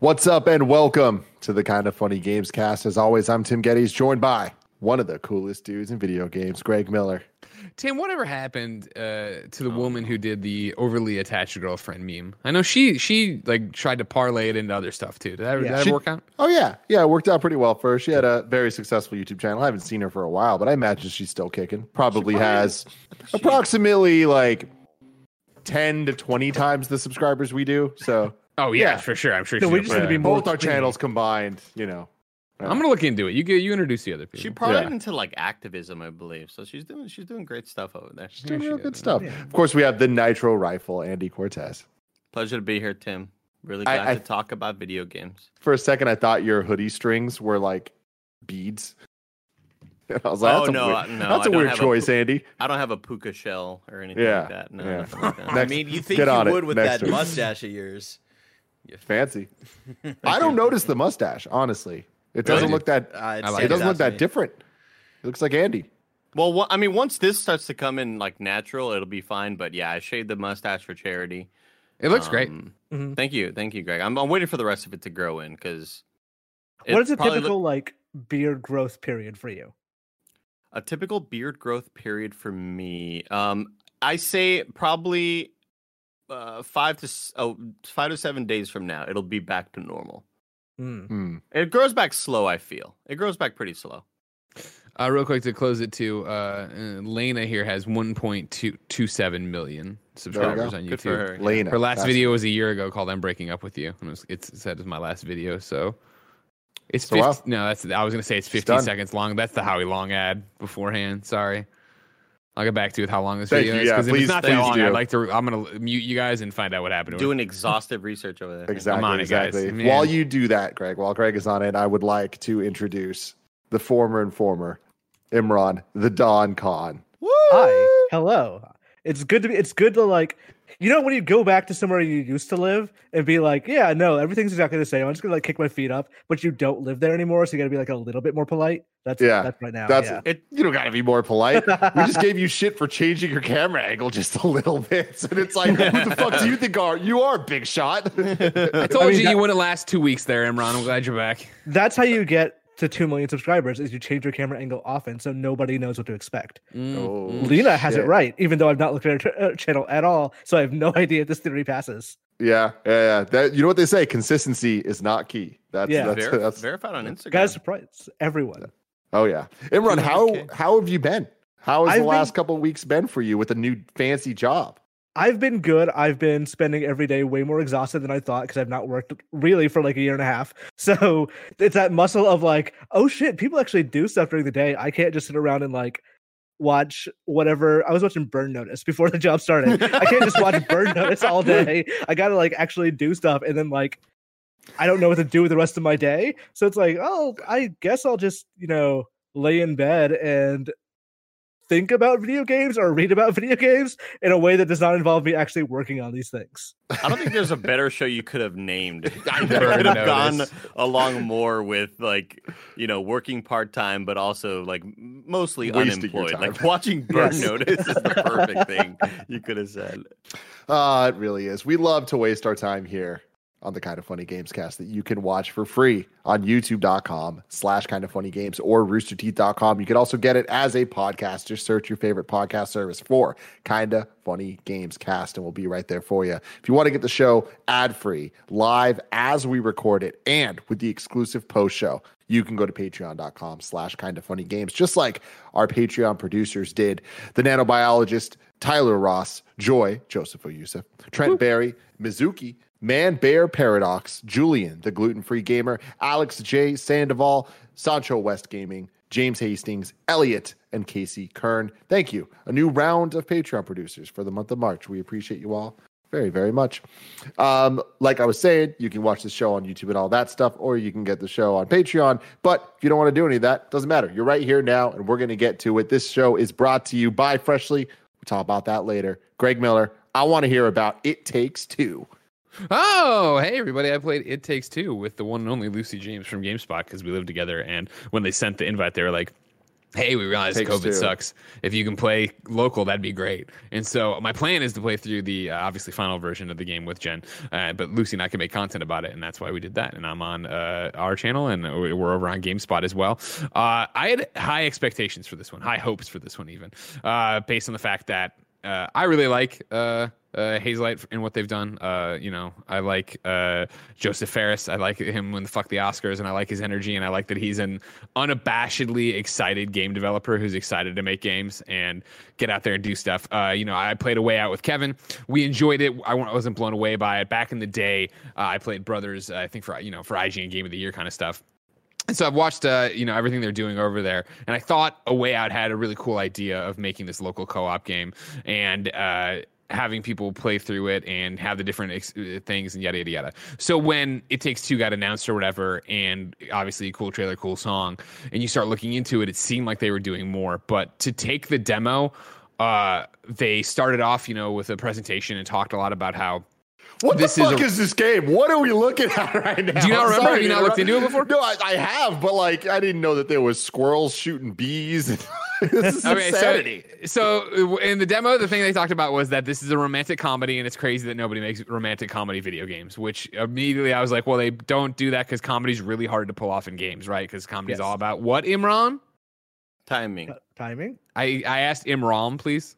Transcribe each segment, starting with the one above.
What's up and welcome to the Kinda Funny Games cast. As always, I'm Tim Gettys, joined by one of the coolest dudes in video games, Greg Miller. Tim, whatever happened uh, to the woman who did the overly attached girlfriend meme? I know she she like tried to parlay it into other stuff too. Did that, did that She- work out? Oh yeah, yeah, it worked out pretty well for her. She had a very successful YouTube channel. I haven't seen her for a while, but I imagine she's still kicking. Probably has approximately like ten to twenty times the subscribers we do. So Oh yeah, Yeah. for sure. I'm sure. No, we up just need to be more both our clean. channels combined, you know. I'm gonna look into it. You get you introduce the other people. She probably Yeah. into like activism, I believe. So she's doing she's doing great stuff over there. She's doing real did. good stuff. Yeah. Of course, we have the Nitro Rifle, Andy Cortez. Pleasure to be here, Tim. Really glad I- to talk about video games. For a second, I thought your hoodie strings were like beads. I was like, Oh, that's a no, weird, uh, no, that's I a don't weird have a choice, Andy. I don't have a puka shell or anything Yeah, like that. No, yeah. like that. Next- I mean, you think get you on it would with next that week. mustache of yours. Fancy. I don't notice the mustache, honestly. It doesn't Really? look that. Uh, I like It stands doesn't look that me. different. It looks like Andy. Well, wha- I mean, once this starts to come in like natural, it'll be fine. But yeah, I shaved the mustache for charity. It looks great. Um, Mhm. Thank you, thank you, Greg. I'm, I'm waiting for the rest of it to grow in because. What is a typical like beard growth period for you? A typical beard growth period for me, um, I say probably uh, five to oh, five to seven days from now, it'll be back to normal. Mm. Hmm. It grows back slow. I feel it grows back pretty slow. Uh, real quick to close it too. Uh, uh, Laina here has 1.227 million subscribers on YouTube. Her. Laina. Her last that's- video was a year ago called "I'm Breaking Up with You," and it, was, it said it's my last video. So it's So 50, wow. no, that's I was gonna say it's It's 15 done. seconds long. That's the Howie Long ad beforehand. Sorry, I'll get back to you with how long this Thank video you. is Yeah, because if please- it's not that long, do. I'd like to. I'm gonna mute you guys and find out what happened. To her. Doing exhaustive research over there. Exactly. on it, guys. exactly. Man. While you do that, Greg, while Greg is on it, I would like to introduce the former and former Imran, the Don Khan. Hi, hello. It's good to be. It's good to like. You know when you go back to somewhere you used to live and be like, yeah, no, everything's exactly the same. I'm just gonna like kick my feet up, but you don't live there anymore, so you gotta be like a little bit more polite. That's Yeah, That's right now. That's yeah. it. You don't got to be more polite. we just gave you shit for changing your camera angle just a little bit, and it's like, who the fuck do you think are you are big shot? I told mean, you that- you wouldn't last two weeks there, Imran. I'm glad you're back. That's how you get to two million subscribers. Is you change your camera angle often, so nobody knows what to expect. Oh, Laina has it right, even though I've not looked at her uh, channel at all, so I have no idea if this theory passes. Yeah, yeah, yeah. That you know what they say? Consistency is not key. That's Yeah. that's, Ver- that's verified on Instagram. Guys, surprise everyone. oh yeah. Imran, how how have you been? How has I've the last been- couple of weeks been for you with a new fancy job? I've been good. I've been spending every day way more exhausted than I thought because I've not worked really for like a year and a half. So it's that muscle of like, oh shit, people actually do stuff during the day. I can't just sit around and like watch whatever. I was watching Burn Notice before the job started. I can't just watch Burn Notice all day. I gotta like actually do stuff and then like I don't know what to do with the rest of my day. So it's like, oh, I guess I'll just, you know, lay in bed and think about video games or read about video games in a way that does not involve me actually working on these things. I don't think there's a better show you could have named. I Burn could have gone along more with like you know working part time, but also like mostly Wasting unemployed. Like watching Burn Yes. Notice is the perfect thing you could have said. Uh, it really is. We love to waste our time here on the Kinda Funny Games cast that you can watch for free on youtube.com slash kind of funny games or roosterteeth.com. You can also get it as a podcast. Just search your favorite podcast service for Kinda Funny Games cast and we'll be right there for you. If you want to get the show ad free, live as we record it, and with the exclusive post show, you can go to patreon.com slash kind of funny games, just like our Patreon producers did. The nanobiologist Tyler Ross, Joy, Joseph Yusuf, Trent Barry, Mizuki, Man Bear Paradox, Julian, the gluten free gamer, Alex J. Sandoval, Sancho West Gaming, James Hastings, Elliot, and Casey Kern. Thank you. A new round of Patreon producers for the month of March. We appreciate you all very, very much. Um, like I was saying, you can watch the show on YouTube and all that stuff, or you can get the show on Patreon. But if you don't want to do any of that, doesn't matter. You're right here now, and we're going to get to it. This show is brought to you by Freshly. We'll talk about that later. Greg Miller, I want to hear about It Takes Two. Oh, hey everybody! I played It Takes Two with the one and only Lucy James from GameSpot because we lived together. And when they sent the invite, they were like, hey, we realize Takes COVID two. sucks. If you can play local, that'd be great. And so my plan is to play through the uh, obviously final version of the game with Jen, uh, but Lucy and I can make content about it, and that's why we did that. And I'm on uh, our channel, and we're over on GameSpot as well. Uh, I had high expectations for this one, high hopes for this one, even uh, based on the fact that uh, I really like uh, Hazelight and what they've done. Uh, you know, I like uh, Josef Fares. I like him when the fuck the Oscars, and I like his energy, and I like that he's an unabashedly excited game developer who's excited to make games and get out there and do stuff. Uh, you know, I played a way out with Kevin. We enjoyed it. I wasn't blown away by it. Back in the day, uh, I played Brothers. I think for you know for IGN Game of the Year kind of stuff. And so I've watched, uh, you know, everything they're doing over there, and I thought A Way Out had a really cool idea of making this local co-op game and uh, having people play through it and have the different ex- uh, things and yada yada yada. So when It Takes Two got announced or whatever, and obviously cool trailer, cool song, and you start looking into it, it seemed like they were doing more. But to take the demo, uh, they started off, you know, with a presentation and talked a lot about how What This the is fuck a- is, this game? What are we looking at right now? Do you not remember? sorry Have you not looked into it before? No, I, I have, but like I didn't know that there was squirrels shooting bees. this is Okay, insanity. so so in the demo, the thing they talked about was that this is a romantic comedy, and it's crazy that nobody makes romantic comedy video games. Which immediately I was like, well, they don't do that because comedy's really hard to pull off in games, right? Because comedy's Yes. all about what Imran. Timing. Uh, timing. I I asked Imran, please.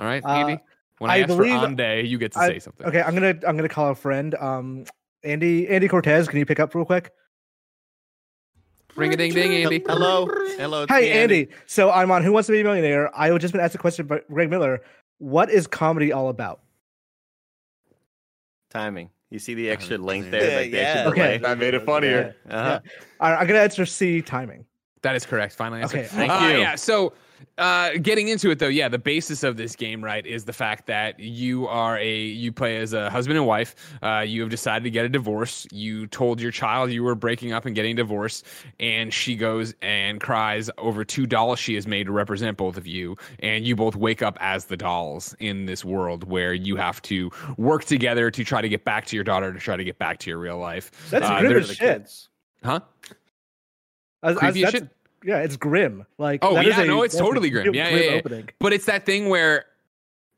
All right, Uh, When I, I asked believe- for Andy, you get to I- say something. Okay, I'm gonna I'm gonna call a friend. Um, Andy Andy Cortez, can you pick up real quick? Ring a ding ding, Andy. Hello. Hello. it's Hi, me, Andy. So I'm on Who Wants to Be a Millionaire. I was just been asked a question by Greg Miller. What is comedy all about? Timing. You see the extra length Yeah, there? like the extra yeah. Okay. delay? I made it funnier. Uh-huh. All right, I'm gonna answer C. Timing. That is correct. Final answer. Okay, thank Uh, you. Yeah. So, uh, getting into it though, yeah, the basis of this game, right, is the fact that you are a you play as a husband and wife. Uh, you have decided to get a divorce. You told your child you were breaking up and getting divorced, and she goes and cries over two dolls she has made to represent both of you, and you both wake up as the dolls in this world where you have to work together to try to get back to your daughter to try to get back to your real life. That's Uh, grim there's- as. Huh? As- as- as that's- shit? Yeah, it's grim. Like Oh, that is yeah, a- no, it's totally grim. Yeah, yeah, yeah. Opening. But it's that thing where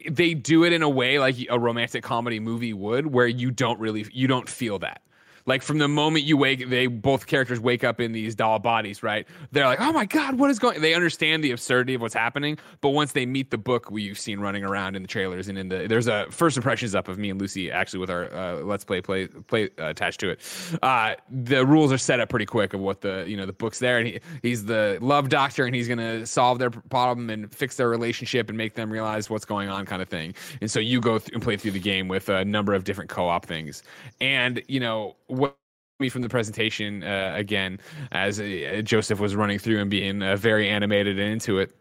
they do it in a way like a romantic comedy movie would, where you don't really you don't feel that. Like from the moment you wake, they both characters wake up in these doll bodies, right? They're like, "Oh my god, what is going?" They understand the absurdity of what's happening, but once they meet the book we've seen running around in the trailers and in the there's a first impressions up of me and Lucy actually with our uh, let's play play play uh, attached to it. Uh, the rules are set up pretty quick of what the you know the book's there, and he, he's the love doctor, and he's gonna solve their problem and fix their relationship and make them realize what's going on, kind of thing. And so you go th- and play through the game with a number of different co-op things, and you know what me from the presentation uh, again as uh, Josef was running through and being uh, very animated and into it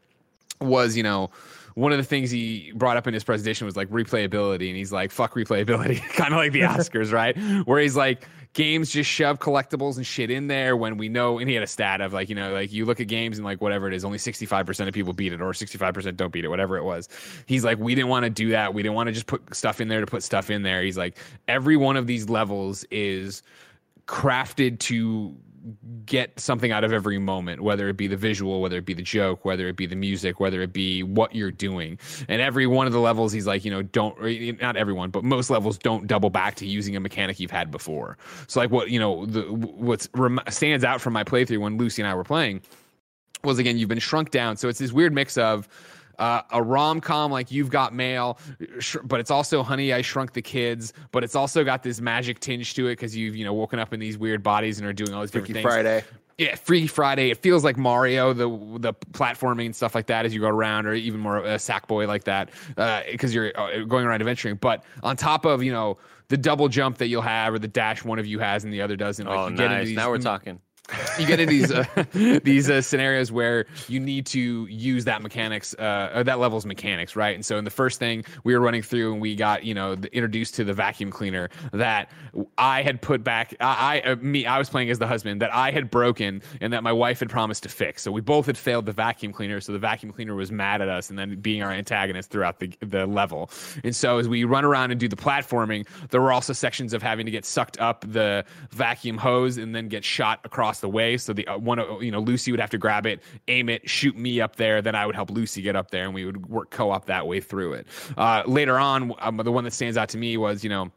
was you know one of the things he brought up in his presentation was like replayability and he's like fuck replayability. Kind of like the oscars right? Where he's like games just shove collectibles and shit in there when we know and he had a stat of like you know like you look at games and like whatever it is only 65% of people beat it or 65% don't beat it whatever it was. He's like we didn't want to do that. We didn't want to just put stuff in there to put stuff in there. He's like every one of these levels is crafted to get something out of every moment, whether it be the visual, whether it be the joke, whether it be the music, whether it be what you're doing. And every one of the levels, he's like, you know, don't, not everyone, but most levels don't double back to using a mechanic you've had before. So, like, what, you know, the, what stands out from my playthrough when Lucy and I were playing was again, you've been shrunk down. So it's this weird mix of, uh, a rom com like You've Got Mail, sh- but it's also Honey I Shrunk the Kids, but it's also got this magic tinge to it because you've you know woken up in these weird bodies and are doing all these Freaky different things. Friday. Yeah, Freaky Friday. It feels like Mario, the the platforming and stuff like that as you go around, or even more a Sackboy like that, because you're uh, going around adventuring. But on top of you know the double jump that you'll have, or the dash one of you has and the other doesn't. Like Oh, you get into nice. these Now we're talking. you get into these uh, these uh, scenarios where you need to use that mechanics uh, or that level's mechanics right? And so in the first thing we were running through and we got you know the, introduced to the vacuum cleaner that i had put back i, I uh, me i was playing as the husband that i had broken and that my wife had promised to fix. So we both had failed the vacuum cleaner so the vacuum cleaner was mad at us and then being our antagonist throughout the, the level. And so as we run around and do the platforming there were also sections of having to get sucked up the vacuum hose and then get shot across across the way. So the uh, one, you know, Lucy would have to grab it, aim it, shoot me up there. Then I would help Lucy get up there, and we would work co-op that way through it. Uh, later on, um, the one that stands out to me was, you know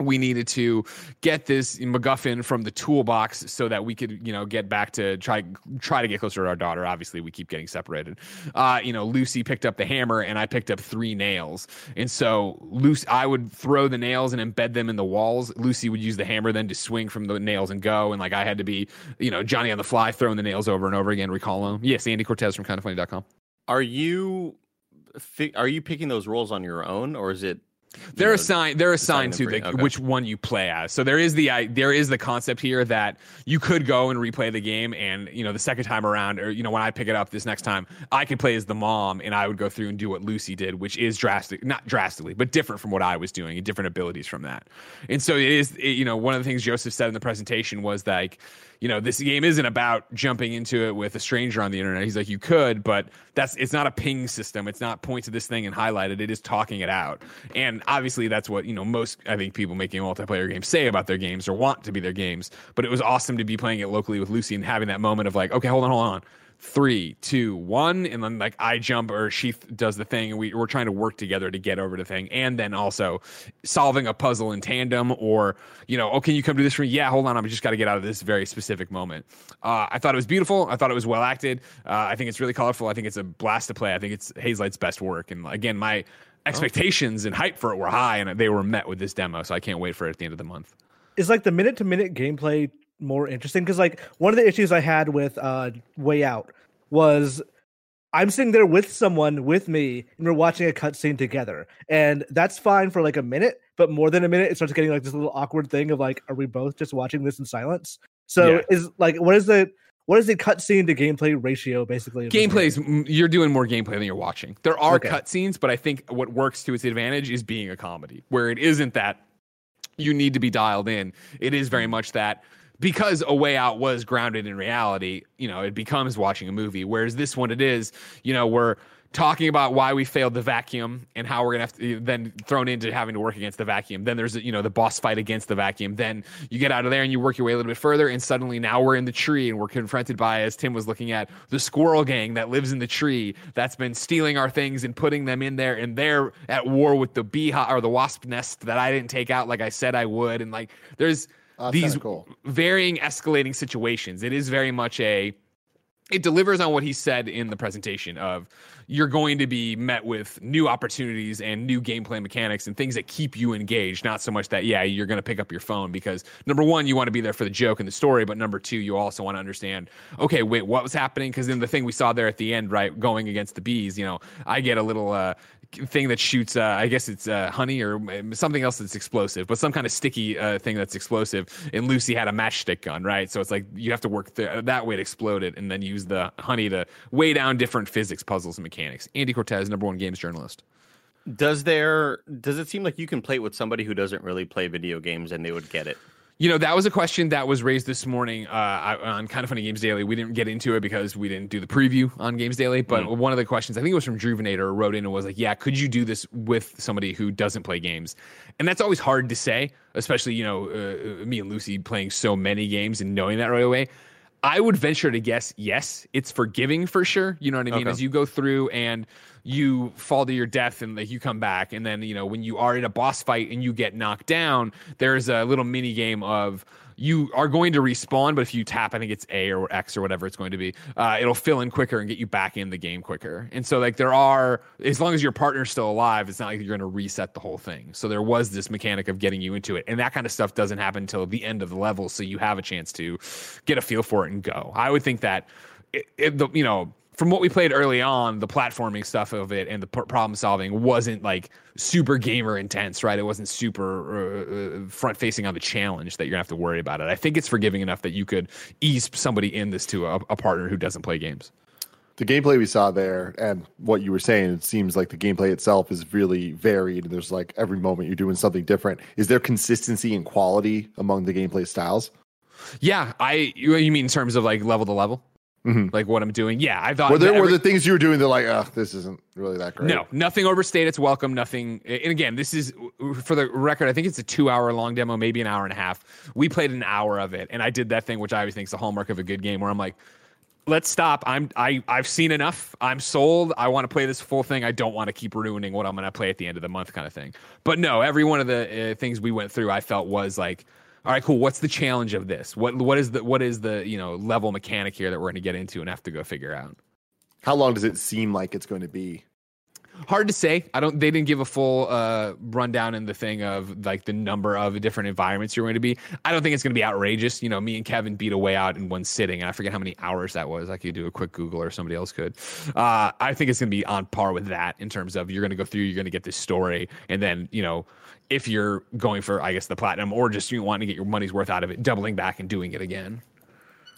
we needed to get this MacGuffin from the toolbox so that we could, you know, get back to try try to get closer to our daughter. Obviously, we keep getting separated. Uh, you know, Lucy picked up the hammer and I picked up three nails, and so Lucy, I would throw the nails and embed them in the walls. Lucy would use the hammer then to swing from the nails and go, and like I had to be, you know, Johnny on the fly throwing the nails over and over again. Recall them. Yes, Andy Cortez from KindaFunny.com. Are you are you picking those roles on your own, or is it they're assigned. They're assigned to the okay. which one you play as. So there is the there is the concept here that you could go and replay the game, and you know the second time around, or you know when I pick it up this next time, I could play as the mom, and I would go through and do what Lucy did, which is drastic, not drastically, but different from what I was doing, and different abilities from that. And so it is. It, you know, one of the things Josef said in the presentation was like you know, this game isn't about jumping into it with a stranger on the internet. He's like, you could, but that's it's not a ping system. It's not point to this thing and highlight it. It is talking it out. And obviously, that's what you know most I think people making multiplayer games say about their games or want to be their games. But it was awesome to be playing it locally with Lucy and having that moment of like, okay, hold on, hold on three, two, one, and then like I jump or she does the thing, and we, we're trying to work together to get over the thing, and then also solving a puzzle in tandem, or you know, oh, can you come do this for me? Yeah, hold on, I'm just got to get out of this very specific moment. Uh, I thought it was beautiful. I thought it was well acted. Uh, I think it's really colorful. I think it's a blast to play. I think it's Hazelight's best work, and again, my expectations and hype for it were high, and they were met with this demo. So I can't wait for it at the end of the month. Is like the minute to minute gameplay more interesting because like one of the issues I had with uh Way Out was I'm sitting there with someone with me and we're watching a cutscene together. And that's fine for like a minute, but more than a minute, it starts getting like this little awkward thing of like, are we both just watching this in silence? So yeah. is like what is the what is the cutscene to gameplay ratio basically? Gameplay is you're doing more gameplay than you're watching. There are okay. cutscenes, but I think what works to its advantage is being a comedy, where it isn't that you need to be dialed in. It is very much that because a way out was grounded in reality you know it becomes watching a movie. Whereas this one it is you know we're talking about why we failed the vacuum and how we're gonna have to then thrown into having to work against the vacuum. Then there's you know the boss fight against the vacuum. Then you get out of there and you work your way a little bit further and suddenly now we're in the tree and we're confronted by as tim was looking at the squirrel gang that lives in the tree that's been stealing our things and putting them in there and they're at war with the beehive or the wasp nest that i didn't take out like i said i would. And like there's uh, these cool. varying escalating situations. It is very much a it delivers on what he said in the presentation of you're going to be met with new opportunities and new gameplay mechanics and things that keep you engaged not so much that yeah you're going to pick up your phone because number one you want to be there for the joke and the story but number two you also want to understand okay wait what was happening because then the thing we saw there at the end right going against the bees you know i get a little uh, thing that shoots uh, i guess it's uh, honey or something else that's explosive but some kind of sticky uh, thing that's explosive. And lucy had a matchstick gun right? So it's like you have to work th- that way to explode it and then use the honey to weigh down different physics puzzles and mechanics. Andy cortez number one games journalist. Does there does it seem like you can play it with somebody who doesn't really play video games and they would get it you know, that was a question that was raised this morning uh, on Kinda Funny Games Daily. We didn't get into it because we didn't do the preview on Games Daily. But mm. one of the questions, I think it was from Druvenator, wrote in and was like, "Yeah, could you do this with somebody who doesn't play games?" And that's always hard to say, especially you know uh, me and Lucy playing so many games and knowing that right away. I would venture to guess yes, it's forgiving for sure. You know what I mean? Okay. As you go through and you fall to your death and like you come back, and then you know when you are in a boss fight and you get knocked down, there's a little mini game of you are going to respawn, but if you tap, I think it's A or X or whatever it's going to be, uh, it'll fill in quicker and get you back in the game quicker. And so, like, there are, as long as your partner's still alive, it's not like you're going to reset the whole thing. So, there was this mechanic of getting you into it. And that kind of stuff doesn't happen until the end of the level. So, you have a chance to get a feel for it and go. I would think that, it, it, you know, from what we played early on, the platforming stuff of it and the problem solving wasn't like super gamer intense, right? It wasn't super uh, uh front facing on the challenge that you're gonna have to worry about it. I think it's forgiving enough that you could ease somebody in this to a, a partner who doesn't play games. The gameplay we saw there and what you were saying, it seems like the gameplay itself is really varied. There's like every moment you're doing something different. Is there consistency and quality among the gameplay styles? Yeah, I you mean in terms of like level to level? Mhm. like what I'm doing. Yeah, I thought Were there that were the things you were doing that like, oh, this isn't really that great? no, nothing overstayed its welcome. Nothing. And again, this is for the record. I think it's a two-hour long demo, maybe an hour and a half. We played an hour of it, and I did that thing which I always think is the hallmark of a good game, where I'm like, let's stop. I'm I I've seen enough. I'm sold. I want to play this full thing. I don't want to keep ruining what I'm going to play at the end of the month, kind of thing. But no, every one of the uh, things we went through, I felt was like. All right, cool. What's the challenge of this? What what is the what is the you know level mechanic here that we're going to get into and have to go figure out? How long does it seem like it's going to be? hard to say i don't they didn't give a full uh rundown in the thing of like the number of different environments you're going to be i don't think it's going to be outrageous you know me and kevin beat a way out in one sitting and i forget how many hours that was i could do a quick google or somebody else could uh i think it's going to be on par with that in terms of you're going to go through you're going to get this story and then you know if you're going for i guess the platinum or just you want to get your money's worth out of it doubling back and doing it again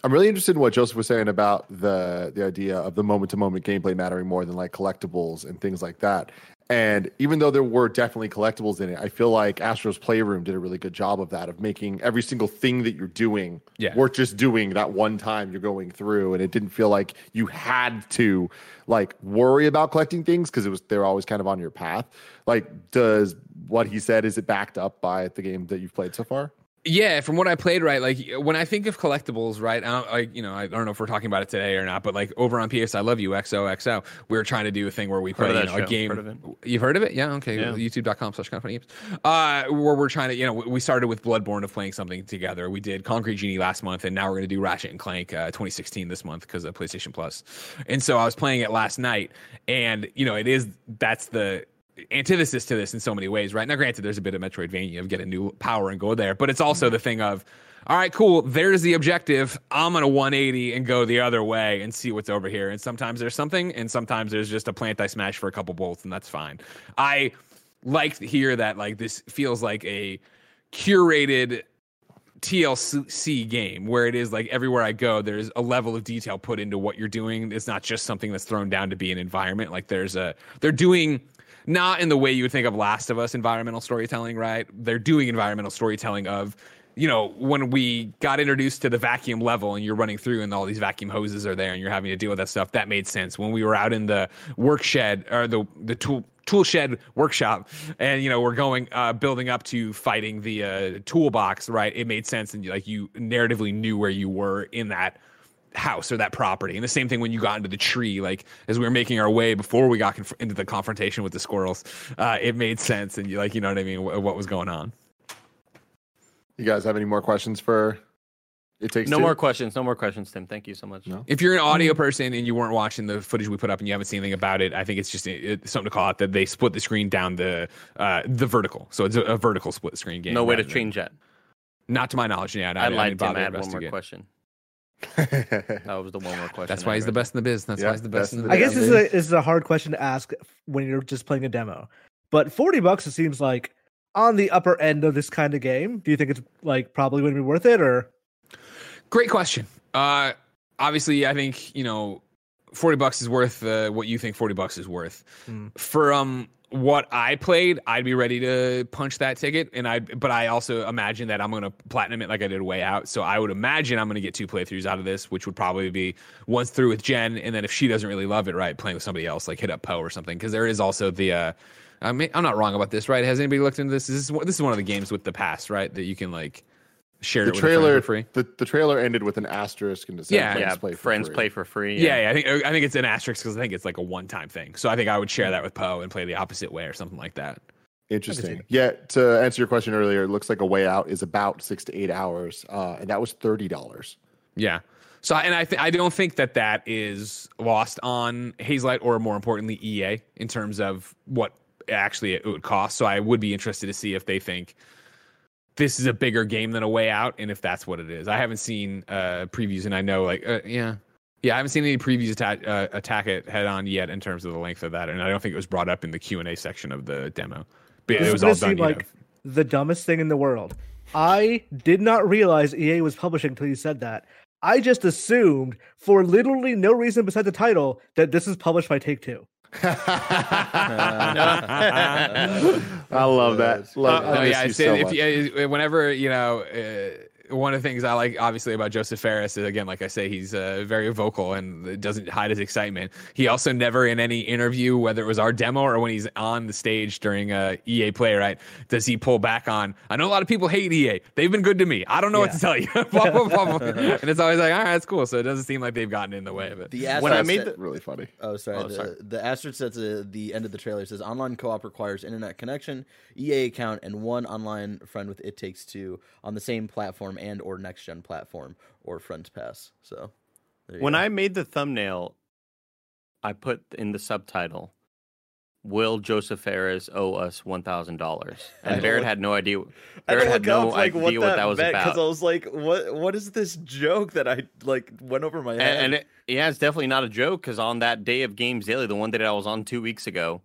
I'm really interested in what Josef was saying about the the idea of the moment to moment gameplay mattering more than like collectibles and things like that. And even though there were definitely collectibles in it, I feel like Astro's Playroom did a really good job of that, of making every single thing that you're doing Yeah. worth just doing that one time you're going through. And it didn't feel like you had to like worry about collecting things because it was they're always kind of on your path. Like, does what he said is it backed up by the game that you've played so far? Yeah, from what I played, right? Like when I think of collectibles, right? I, don't, like you know, I don't know if we're talking about it today or not, but like over on PS, I love you XOXO. We are trying to do a thing where we play you know, a game. Heard You've heard of it? Yeah. Okay. Yeah. YouTube.com slash kind of funny games. Uh, where we're trying to, you know, we started with Bloodborne of playing something together. We did Concrete Genie last month, and now we're going to do Ratchet and Clank uh, 2016 this month because of PlayStation Plus. And so I was playing it last night, and you know, it is that's the antithesis to this in so many ways, right? Now, granted, there's a bit of Metroidvania of get a new power and go there, but it's also mm-hmm. the thing of, all right, cool, there's the objective. I'm gonna 180 and go the other way and see what's over here. And sometimes there's something, and sometimes there's just a plant I smash for a couple bolts, and that's fine. I like to hear that like this feels like a curated TLC game where it is like everywhere I go, there's a level of detail put into what you're doing. It's not just something that's thrown down to be an environment. Like there's a, they're doing not in the way you would think of Last of Us environmental storytelling, right? They're doing environmental storytelling of, you know, when we got introduced to the vacuum level and you're running through and all these vacuum hoses are there and you're having to deal with that stuff, that made sense. When we were out in the work shed or the, the tool, tool shed workshop and you know we're going uh building up to fighting the uh toolbox right it made sense and like you narratively knew where you were in that house or that property and the same thing when you got into the tree like as we were making our way before we got conf- into the confrontation with the squirrels uh it made sense and you like you know what i mean wh- what was going on You guys have any more questions for It Takes No Two? more questions. No more questions, Tim. Thank you so much. No. if you're an audio person and you weren't watching the footage we put up and you haven't seen anything about it i think it's just it, it's something to call out that they split the screen down the uh the vertical so it's a, a vertical split screen game No way to change that. not to my knowledge yeah I, I, lied, didn't Tim. bother I had one more investigate. question. That was the one more question. That's why he's the best in the biz. That's Yeah, why he's the best, best in in the the I biz. guess this is, a, this is a hard question to ask when you're just playing a demo. But 40 bucks, it seems like on the upper end of this kind of game. Do you think it's like probably going to be worth it or? Great question. Uh, obviously, I think you know, forty bucks is worth uh, what you think forty bucks is worth. Hmm. For um, what I played, I'd be ready to punch that ticket, and I. But I also imagine that I'm going to platinum it like I did Way Out. So I would imagine I'm going to get two playthroughs out of this, which would probably be once through with Jen, and then if she doesn't really love it, right, playing with somebody else, like hit up Poe or something, because there is also the. Uh, I mean, I'm not wrong about this, right? Has anybody looked into this? This is this is one of the games with the pass, right? That you can like share the it with a trailer for free. The, the trailer ended with an asterisk and it said Yeah, friends Yeah, play for friends free. play for free. Yeah, yeah, I think I think it's an asterisk because I think it's like a one-time thing. So I think I would share that with Poe and play the opposite way or something like that. Interesting. Yeah, to answer your question earlier, it looks like a way out is about six to eight hours, uh, and that was thirty dollars. Yeah. So and I th- I don't think that that is lost on Hazelight or more importantly EA in terms of what actually it would cost. So I would be interested to see if they think this is a bigger game than a way out and if that's what it is. I haven't seen uh previews and I know like uh, yeah. Yeah, I haven't seen any previews attack uh, attack it head on yet in terms of the length of that and I don't think it was brought up in the Q&A section of the demo. But This it was all done you know. like the dumbest thing in the world. I did not realize EA was publishing until you said that. I just assumed, for literally no reason besides the title, that this is published by Take Two. I love that. Love, Uh, I no, yeah, you so if you, uh, whenever you know, uh, one of the things I like, obviously, about Josef Fares is again, like I say, he's uh, very vocal and doesn't hide his excitement. He also never, in any interview, whether it was our demo or when he's on the stage during a EA Play, right, does he pull back on? I know a lot of people hate EA. They've been good to me. I don't know what to tell you. and it's always like, all right, that's cool. So it doesn't seem like they've gotten in the way of it. The When I made the- really funny. Oh, sorry. Oh, the, sorry. the asterisk at the, the end of the trailer says online co-op requires internet connection, EA account, and one online friend with It Takes Two on the same platform and or next gen platform or Friend's Pass. So When go. I made the thumbnail, I put in the subtitle, "Will Josef Fares owe us one thousand dollars?" And Barrett had no idea. Barrett had no like, idea what that was because about. I was like, what what is this joke that I like went over my head? And, and it, yeah, it's definitely not a joke because on that day of Games Daily, the one that I was on two weeks ago,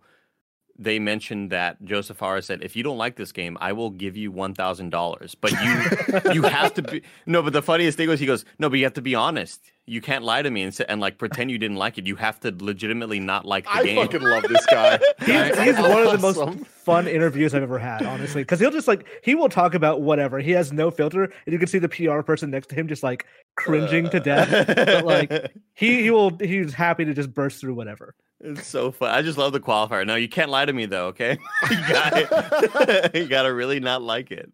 they mentioned that Josef Fares said, "If you don't like this game, I will give you one thousand dollars, but you you have to be no." But the funniest thing was, he goes, "No, but you have to be honest. You can't lie to me and, and like pretend you didn't like it. You have to legitimately not like the I game." I fucking love this guy. He's, he's one of the most fun interviews I've ever had, honestly, because he'll just like he will talk about whatever. He has no filter, and you can see the PR person next to him just like cringing to death. But like he he will he's happy to just burst through whatever. It's so fun. I just love the qualifier. No, you can't lie to me though. Okay, you got you got to really not like it.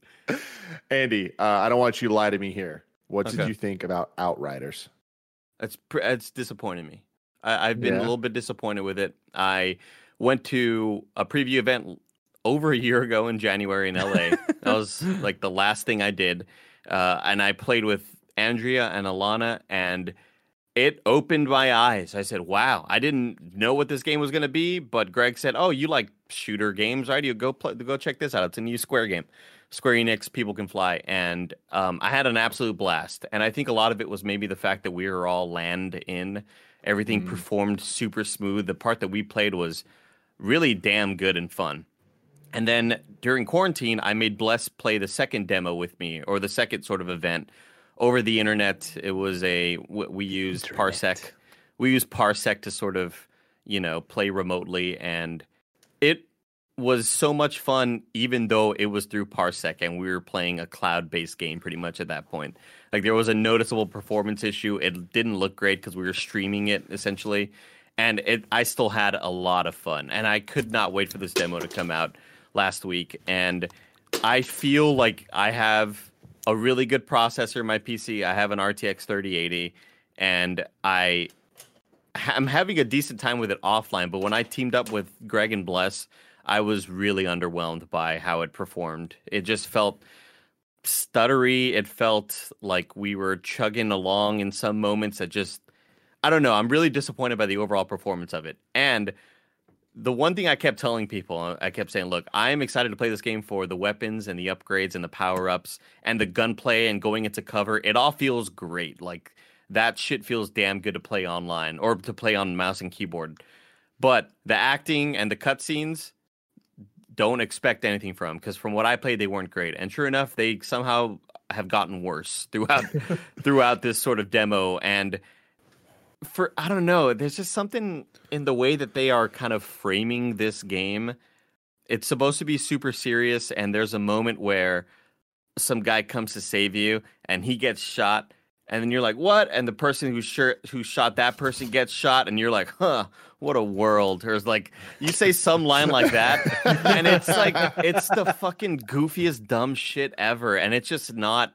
Andy, uh, I don't want you to lie to me here. What did you think about Outriders? It's pr- it's disappointed me. I, I've been Yeah. a little bit disappointed with it. I went to a preview event over a year ago in January in LA. that was like the last thing I did, uh, and I played with Andrea and Alanah, and it opened my eyes. I said, "Wow, I didn't know what this game was going to be." But Greg said, "Oh, you like shooter games, right? You go play, go check this out. It's a new Square game." Square Enix, People Can Fly, and um, I had an absolute blast. And I think a lot of it was maybe the fact that we were all land in. Everything performed super smooth. The part that we played was really damn good and fun. And then during quarantine, I made Bless play the second demo with me, or the second sort of event over the internet. It was a we used Parsec. We used Parsec to sort of you know play remotely, and it was so much fun, even though it was through Parsec and we were playing a cloud-based game pretty much at that point. Like there was a noticeable performance issue. It didn't look great because we were streaming it essentially, and it I still had a lot of fun, and I could not wait for this demo to come out last week. And I feel like I have a really good processor in my PC. I have an RTX 3080, and I I'm having a decent time with it offline, but when I teamed up with Greg and Bless, I was really underwhelmed by how it performed. It just felt stuttery. It felt like we were chugging along in some moments that just I don't know. I'm really disappointed by the overall performance of it. And the one thing I kept telling people, uh, I kept saying, look, I am excited to play this game for the weapons and the upgrades and the power ups and the gunplay and going into cover. It all feels great. Like that shit feels damn good to play online or to play on mouse and keyboard. But the acting and the cutscenes, don't expect anything from because from what I played, they weren't great. And sure enough, they somehow have gotten worse throughout throughout this sort of demo. And for I don't know, there's just something in the way that they are kind of framing this game. It's supposed to be super serious, and there's a moment where some guy comes to save you, and he gets shot, and then you're like, "What?" And the person who sure who shot that person gets shot, and you're like, "Huh." What a world. Or There's like you say some line like that, and it's like it's the fucking goofiest dumb shit ever. And it's just not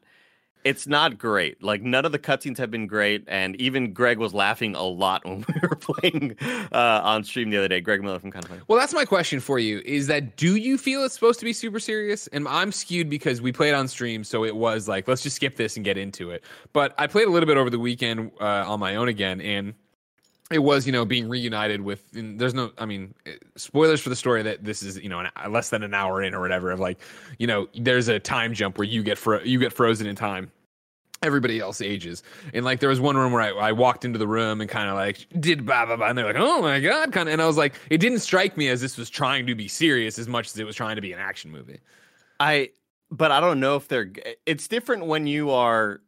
it's not great. Like none of the cutscenes have been great, and even Greg was laughing a lot when we were playing uh, on stream the other day. Greg Miller from Kinda Funny. Well, that's my question for you: is that do you feel it's supposed to be super serious? And I'm skewed because we played on stream, so it was like let's just skip this and get into it. But I played a little bit over the weekend uh, on my own again, and it was you know being reunited with. There's no, I mean, eh, spoilers for the story that this is you know an, less than an hour in or whatever. Of like, you know, there's a time jump where you get fro- you get frozen in time everybody else ages. And like there was one room where I, I walked into the room and kind of like did blah blah blah, and they're like, oh my god, kind of. And I was like, it didn't strike me as this was trying to be serious as much as it was trying to be an action movie. I, but I don't know if they're. It's different when you are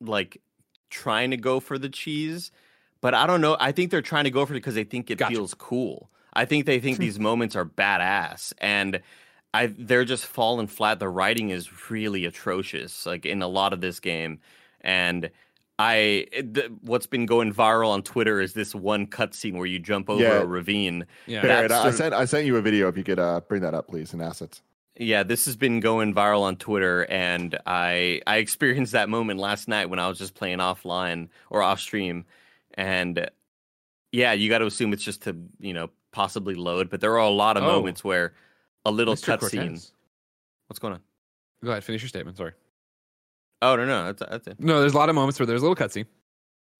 like trying to go for the cheese, but I don't know. I think they're trying to go for it because they think it Gotcha. feels cool. I think they think these moments are badass, and I they're just falling flat. The writing is really atrocious, like in a lot of this game, and I the, what's been going viral on Twitter is this one cutscene where you jump over Yeah. a ravine. Yeah. Barrett, That's I sort sent I sent you a video if you could uh, bring that up, please, in assets. Yeah, this has been going viral on Twitter, and I I experienced that moment last night when I was just playing offline or off stream, and uh, yeah, you got to assume it's just to you know possibly load, but there are a lot of Oh. moments where a little cutscene. What's going on? Go ahead, finish your statement. Sorry. Oh no, no, that's that's it. No, there's a lot of moments where there's a little cutscene.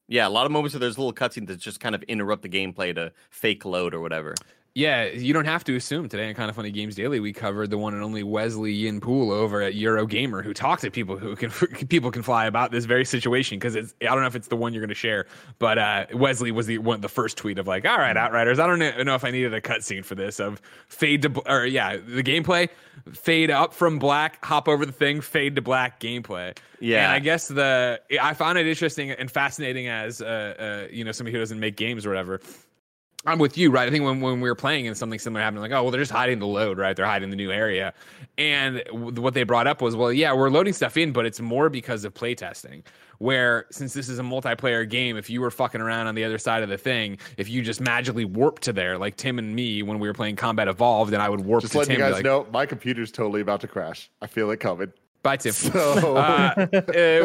Yeah, a lot of moments where there's a little cutscene that just kind of interrupt the gameplay to fake load or whatever. Yeah, you don't have to assume. Today on Kinda Funny Games Daily, we covered the one and only Wesley Yin-Poole over at Eurogamer, who talked to people who can people can fly about this very situation because it's I don't know if it's the one you're going to share, but uh, Wesley was the one the first tweet of like, all right, Outriders, I don't know if I needed a cutscene for this of fade to or yeah, the gameplay fade up from black, hop over the thing, fade to black gameplay. Yeah. and I guess the I found it interesting and fascinating as uh, uh, you know somebody who doesn't make games or whatever. I'm with you, right? I think when, when we were playing and something similar happened, like, oh, well, they're just hiding the load, right? They're hiding the new area. And w- what they brought up was, well, yeah, we're loading stuff in, but it's more because of playtesting. Where since this is a multiplayer game, if you were fucking around on the other side of the thing, if you just magically warped to there, like Tim and me when we were playing Combat Evolved, and I would warp Just to letting Tim, you guys like, know, my computer's totally about to crash. I feel it coming. Bye, Tim. So uh, uh,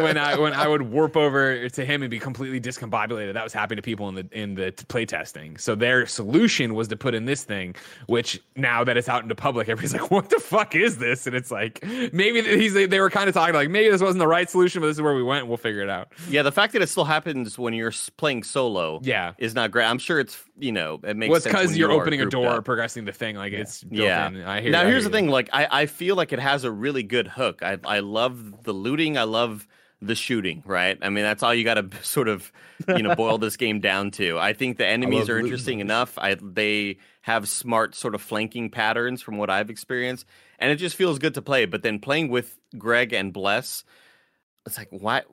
when I when I would warp over to him and be completely discombobulated, that was happening to people in the in the play testing. So their solution was to put in this thing, which now that it's out into public, everybody's like, "What the fuck is this?" And it's like maybe he's they were kind of talking like maybe this wasn't the right solution, but this is where we went. and We'll figure it out. Yeah, the fact that it still happens when you're playing solo, Yeah. is not great. I'm sure it's you know it makes Well, it's sense because you're you opening a door, up. progressing the thing, like it's built Yeah. in. I hear. now you, I here's the you. thing like I, I feel like it has a really good hook i i love the looting i love the shooting right i mean that's all you got to sort of you know boil this game down to i think the enemies are looting. interesting enough i they have smart sort of flanking patterns from what i've experienced and it just feels good to play but then playing with greg and bless it's like why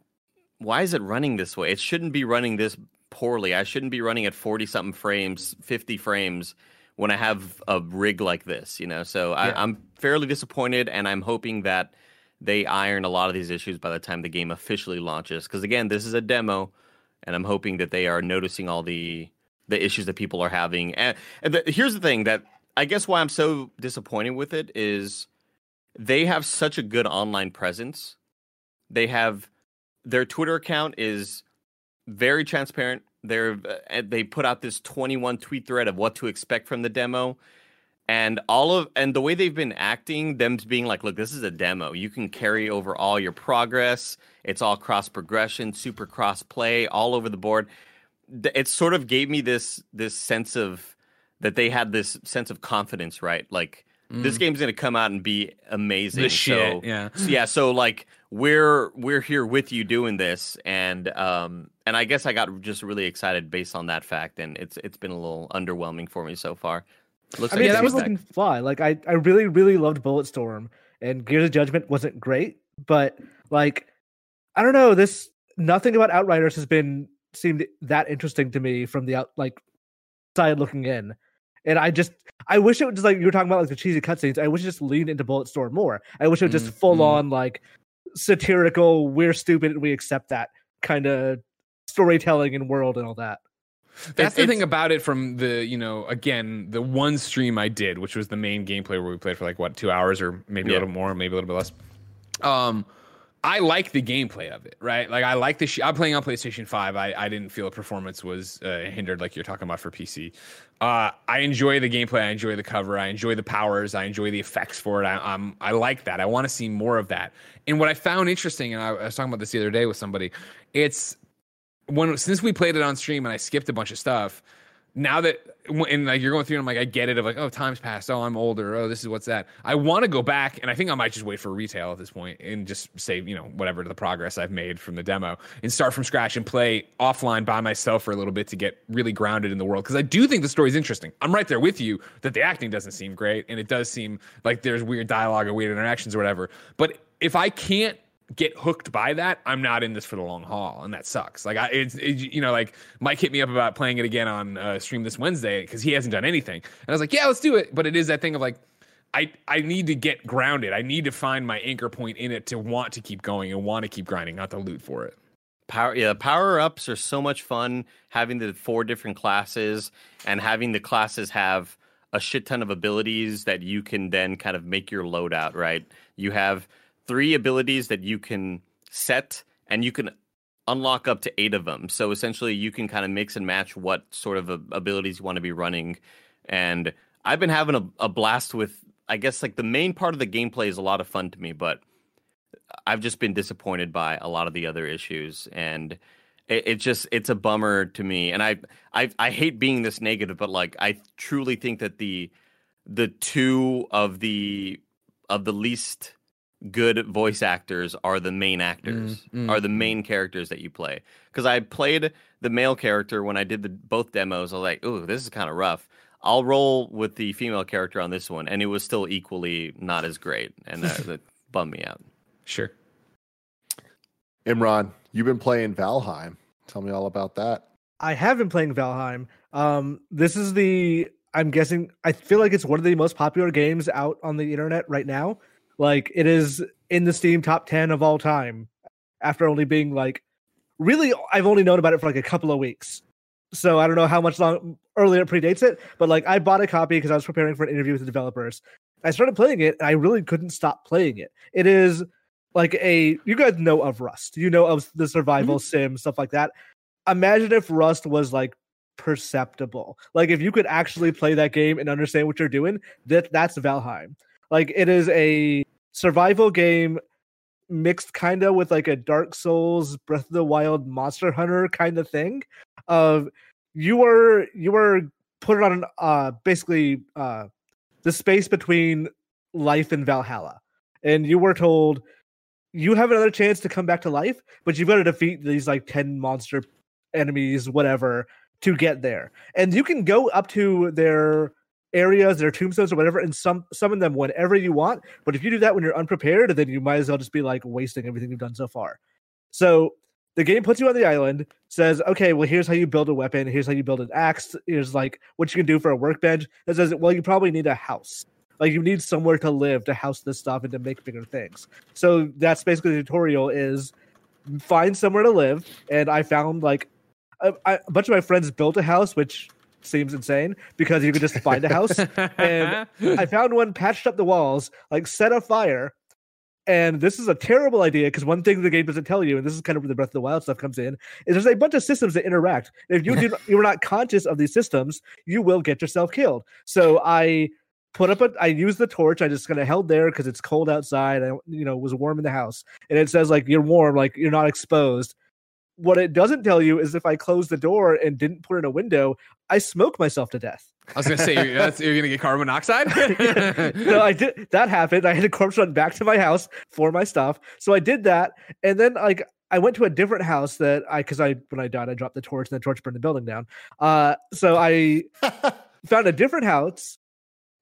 why is it running this way it shouldn't be running this poorly i shouldn't be running at 40 something frames 50 frames when I have a rig like this, you know. So Yeah. I, I'm fairly disappointed, and I'm hoping that they iron a lot of these issues by the time the game officially launches. Because again, this is a demo, and I'm hoping that they are noticing all the the issues that people are having. And, and the, here's the thing that I guess why I'm so disappointed with it is they have such a good online presence. They have their Twitter account is very transparent. They're uh, they put out this 21 tweet thread of what to expect from the demo, and all of and the way they've been acting, them being like, "Look, this is a demo. You can carry over all your progress. It's all cross progression, super cross play, all over the board." It sort of gave me this this sense of that they had this sense of confidence, right? Like this game's going to come out and be amazing. Mm. The shit, so, yeah. so, yeah, so like we're we're here with you doing this, and um and I guess I got just really excited based on that fact, and it's it's been a little underwhelming for me so far. Looks I like mean, Yeah, that was looking fly. Like I, I really, really loved Bulletstorm, and Gears of Judgment wasn't great, but like, I don't know. This nothing about Outriders has been seemed that interesting to me from the out like side looking in, and I just I wish it was just like you were talking about like the cheesy cutscenes. I wish it just leaned into Bulletstorm more. I wish it was just Mm, full mm. on like satirical. We're stupid and we accept that kind of storytelling and world and all that. That's It- the thing about it from the, you know, again, the one stream I did, which was the main gameplay where we played for like what, two hours or maybe Yeah. a little more, maybe a little bit less. Um, I like the gameplay of it, right? Like I like the. Sh- I'm playing on PlayStation Five. I, I didn't feel a performance was uh, hindered like you're talking about for PC. Uh, I enjoy the gameplay. I enjoy the cover. I enjoy the powers. I enjoy the effects for it. I, I'm I like that. I want to see more of that. And what I found interesting, and I, I was talking about this the other day with somebody, it's when since we played it on stream and I skipped a bunch of stuff. Now that and like you're going through, and I'm like, I get it. Of like, oh, time's passed. Oh, I'm older. Oh, this is what's that. I want to go back, and I think I might just wait for retail at this point and just say, you know, whatever to the progress I've made from the demo, and start from scratch and play offline by myself for a little bit to get really grounded in the world. Because I do think the story's interesting. I'm right there with you that the acting doesn't seem great, and it does seem like there's weird dialogue or weird interactions or whatever. But if I can't get hooked by that, I'm not in this for the long haul, and that sucks. Like I, it's it, you know, like Mike hit me up about playing it again on uh, stream this Wednesday because he hasn't done anything, and I was like, yeah, let's do it. But it is that thing of like, I I need to get grounded. I need to find my anchor point in it to want to keep going and want to keep grinding, not to loot for it. Power yeah, power ups are so much fun having the four different classes and having the classes have a shit ton of abilities that you can then kind of make your loadout, right? You have three abilities that you can set and you can unlock up to eight of them. So essentially you can kind of mix and match what sort of abilities you want to be running. And I've been having a, a blast with I guess like the main part of the gameplay is a lot of fun to me, but I've just been disappointed by a lot of the other issues, and it, it, just it's a bummer to me. And I I I hate being this negative, but like I truly think that the the two of the of the least good voice actors are the main actors mm, mm, are the main characters that you play because i played the male character when i did the both demos i was like oh this is kind of rough i'll roll with the female character on this one and it was still equally not as great and that, that bummed me out Sure. Imran, you've been playing Valheim. Tell me all about that. I have been playing Valheim. Um, this is the I'm guessing I feel like it's one of the most popular games out on the internet right now. Like it is in the Steam top 10 of all time after only being like really I've only known about it for like a couple of weeks. So I don't know how much long earlier it predates it, but like I bought a copy because I was preparing for an interview with the developers. I started playing it and I really couldn't stop playing it. It is like a you guys know of Rust. You know of the survival mm-hmm. sim stuff like that. Imagine if Rust was like perceptible. Like if you could actually play that game and understand what you're doing, that that's Valheim. Like it is a survival game mixed kind of with like a Dark Souls, Breath of the Wild, Monster Hunter kind of thing. Of you were you were put on uh basically uh the space between life and Valhalla. And you were told you have another chance to come back to life, but you've got to defeat these like 10 monster enemies, whatever, to get there. And you can go up to their areas, their tombstones or whatever, and some summon them whenever you want. But if you do that when you're unprepared, then you might as well just be like wasting everything you've done so far. So the game puts you on the island, says, okay, well, here's how you build a weapon, here's how you build an axe, here's like what you can do for a workbench. It says, well, you probably need a house. Like you need somewhere to live to house this stuff and to make bigger things. So that's basically the tutorial is find somewhere to live. And I found like a, a bunch of my friends built a house, which seems insane because you could just find a house. and I found one, patched up the walls, like set a fire. And this is a terrible idea because one thing the game doesn't tell you, and this is kind of where the Breath of the Wild stuff comes in, is there's a bunch of systems that interact. If you do, you're not conscious of these systems, you will get yourself killed. So I put up a I used the torch. I just kind of held there because it's cold outside. I you know was warm in the house, and it says like you're warm, like you're not exposed. What it doesn't tell you is if I closed the door and didn't put in a window, I smoke myself to death. I was gonna say you're, you're gonna get carbon monoxide. no, I did. That happened. I had a corpse run back to my house for my stuff. So I did that, and then like I went to a different house that I because I when I died I dropped the torch and the torch burned the building down. Uh, so I found a different house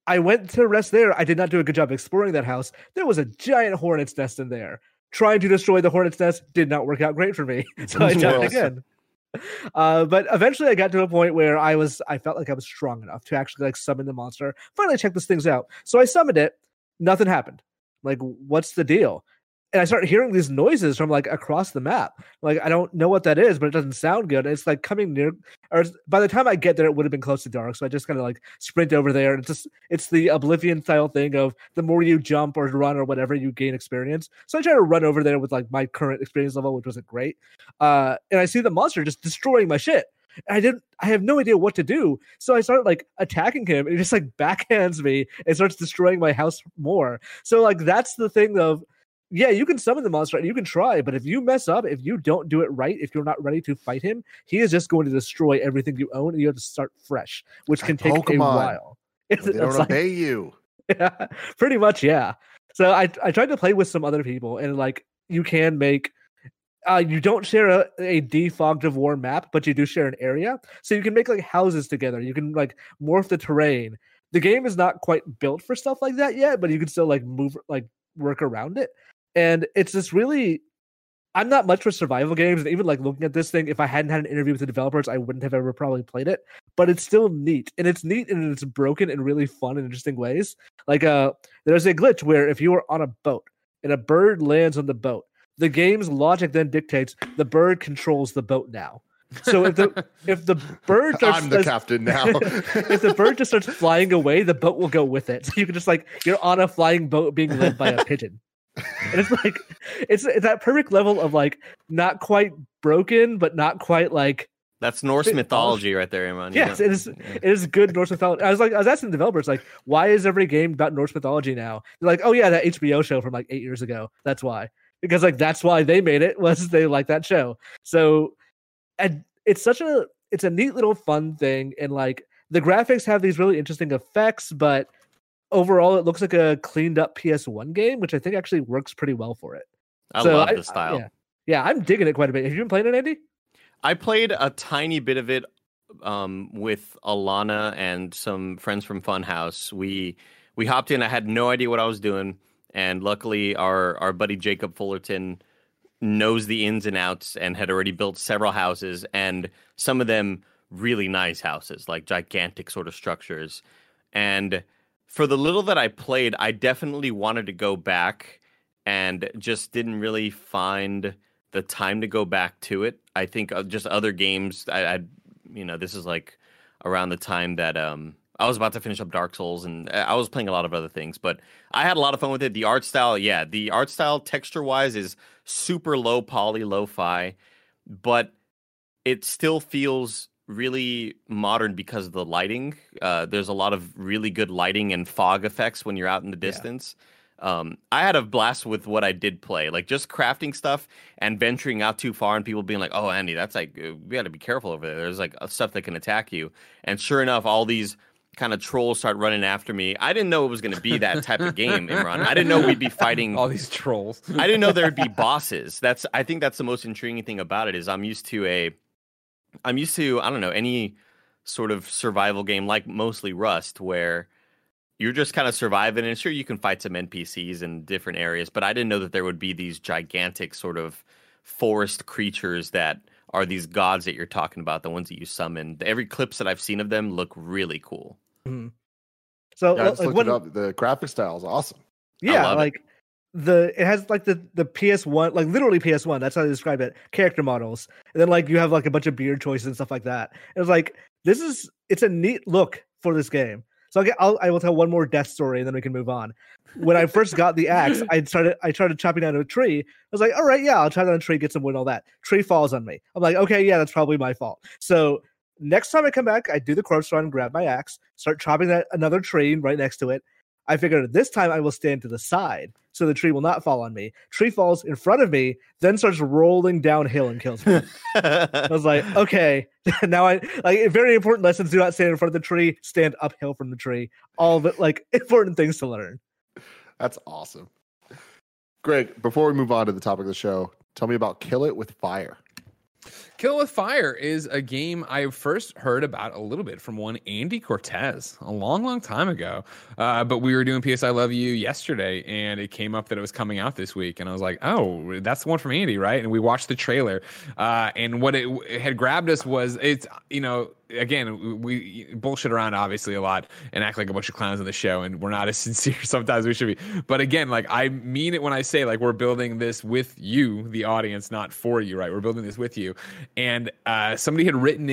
I went to rest there. I did not do a good job exploring that house. There was a giant hornet's nest in there. Trying to destroy the hornet's nest did not work out great for me. So I died again. Uh, but eventually I got to a point where I was I felt like I was strong enough to actually like summon the monster. Finally check this things out. So I summoned it. Nothing happened. Like, what's the deal? And I start hearing these noises from like across the map. Like I don't know what that is, but it doesn't sound good. It's like coming near, or by the time I get there, it would have been close to dark. So I just kind of like sprint over there. And it's just it's the Oblivion style thing of the more you jump or run or whatever, you gain experience. So I try to run over there with like my current experience level, which wasn't great. Uh, and I see the monster just destroying my shit. I didn't I have no idea what to do. So I start like attacking him and he just like backhands me and starts destroying my house more. So like that's the thing of yeah, you can summon the monster and you can try, but if you mess up, if you don't do it right, if you're not ready to fight him, he is just going to destroy everything you own, and you have to start fresh, which can take Pokemon. a while. It's, they don't obey you. Yeah, pretty much, yeah. So I I tried to play with some other people, and like you can make. Uh, you don't share a, a defogged of war map, but you do share an area, so you can make like houses together. You can like morph the terrain. The game is not quite built for stuff like that yet, but you can still like move like work around it and it's this really I'm not much for survival games, and even like looking at this thing, if I hadn't had an interview with the developers, I wouldn't have ever probably played it. But it's still neat, and it's neat and it's broken in really fun and interesting ways. Like, uh, there's a glitch where if you are on a boat and a bird lands on the boat, the game's logic then dictates the bird controls the boat now. So if the if the bird starts, I'm the captain now. if the bird just starts flying away, the boat will go with it. So you can just like you're on a flying boat being led by a pigeon. And it's like it's, it's that perfect level of like not quite broken, but not quite like That's Norse Bit mythology right there, Imran. yes, know? it is. It is good Norse mythology. I was like, I was asking the developers, like, why is every game about Norse mythology now? They're like, oh yeah, that HBO show from like eight years ago. That's why. Because like that's why they made it was they like that show. So, and it's such a it's a neat little fun thing, and like the graphics have these really interesting effects, but overall it looks like a cleaned up PS1 game, which I think actually works pretty well for it. I So love I- the style. Yeah, yeah, I'm digging it quite a bit. Have you been playing it, Andy? I played a tiny bit of it um, with Alanah and some friends from Funhaus. We we hopped in. I had no idea what I was doing, and luckily our our buddy Jacob Fullerton knows the ins and outs and had already built several houses and some of them really nice houses, like gigantic sort of structures. And for the little that I played, I definitely wanted to go back and just didn't really find the time to go back to it. I think uh, just other games. I, I, you know, this is like around the time that um I was about to finish up Dark Souls, and uh, I was playing a lot of other things. But I had a lot of fun with it. The art style, yeah, the art style texture wise is super low poly, low fi, but it still feels really modern because of the lighting. Uh, there's a lot of really good lighting and fog effects when you're out in the distance. Um, I had a blast with what I did play, like just crafting stuff and venturing out too far, and people being like, "Oh, Andy, that's like uh, we got to be careful over there. There's like uh, stuff that can attack you." And sure enough, all these kind of trolls start running after me. I didn't know it was going to be that type of game, Imran. I didn't know we'd be fighting All these trolls. I didn't know there would be bosses. That's I think that's the most intriguing thing about it is I'm used to a I'm used to I don't know any sort of survival game like mostly Rust where you're just kind of surviving and sure you can fight some NPCs in different areas, but I didn't know that there would be these gigantic sort of forest creatures that are these gods that you're talking about, the ones that you summon. Every clips that I've seen of them look really cool. Mm-hmm. So Yeah, I just looked what- it up. The graphic style is awesome. Yeah, love it. The it has like the the PS1, like literally PS1. That's how they describe it. Character models, and then like you have like a bunch of beard choices and stuff like that. It was like this is it's a neat look for this game. So I'll, get, I'll I will tell one more death story and then we can move on. When I first got the axe, I started I started chopping down a tree. I was like, all right, yeah, I'll chop down a tree, get some wood, and all that. Tree falls on me. I'm like, okay, yeah, that's probably my fault. So next time I come back, I do the corpse run, grab my axe, start chopping that another tree right next to it. I figured this time I will stand to the side so the tree will not fall on me. Tree falls in front of me, then starts rolling downhill and kills me. I was like, okay, now I like very important lessons. Do not stand in front of the tree. Stand uphill from the tree. All of it, like important things to learn. That's awesome. Greg, before we move on to the topic of the show, tell me about Kill It with Fire. Kill with Fire is a game I first heard about a little bit from one Andy Cortez a long, long time ago. Uh, but we were doing PS I Love You yesterday, and it came up that it was coming out this week, and I was like, "Oh, that's the one from Andy, right?" And we watched the trailer, uh, and what it, it had grabbed us was it's you know again we bullshit around obviously a lot and act like a bunch of clowns on the show, and we're not as sincere sometimes we should be. But again, like I mean it when I say like we're building this with you, the audience, not for you, right? We're building this with you. And uh, somebody had written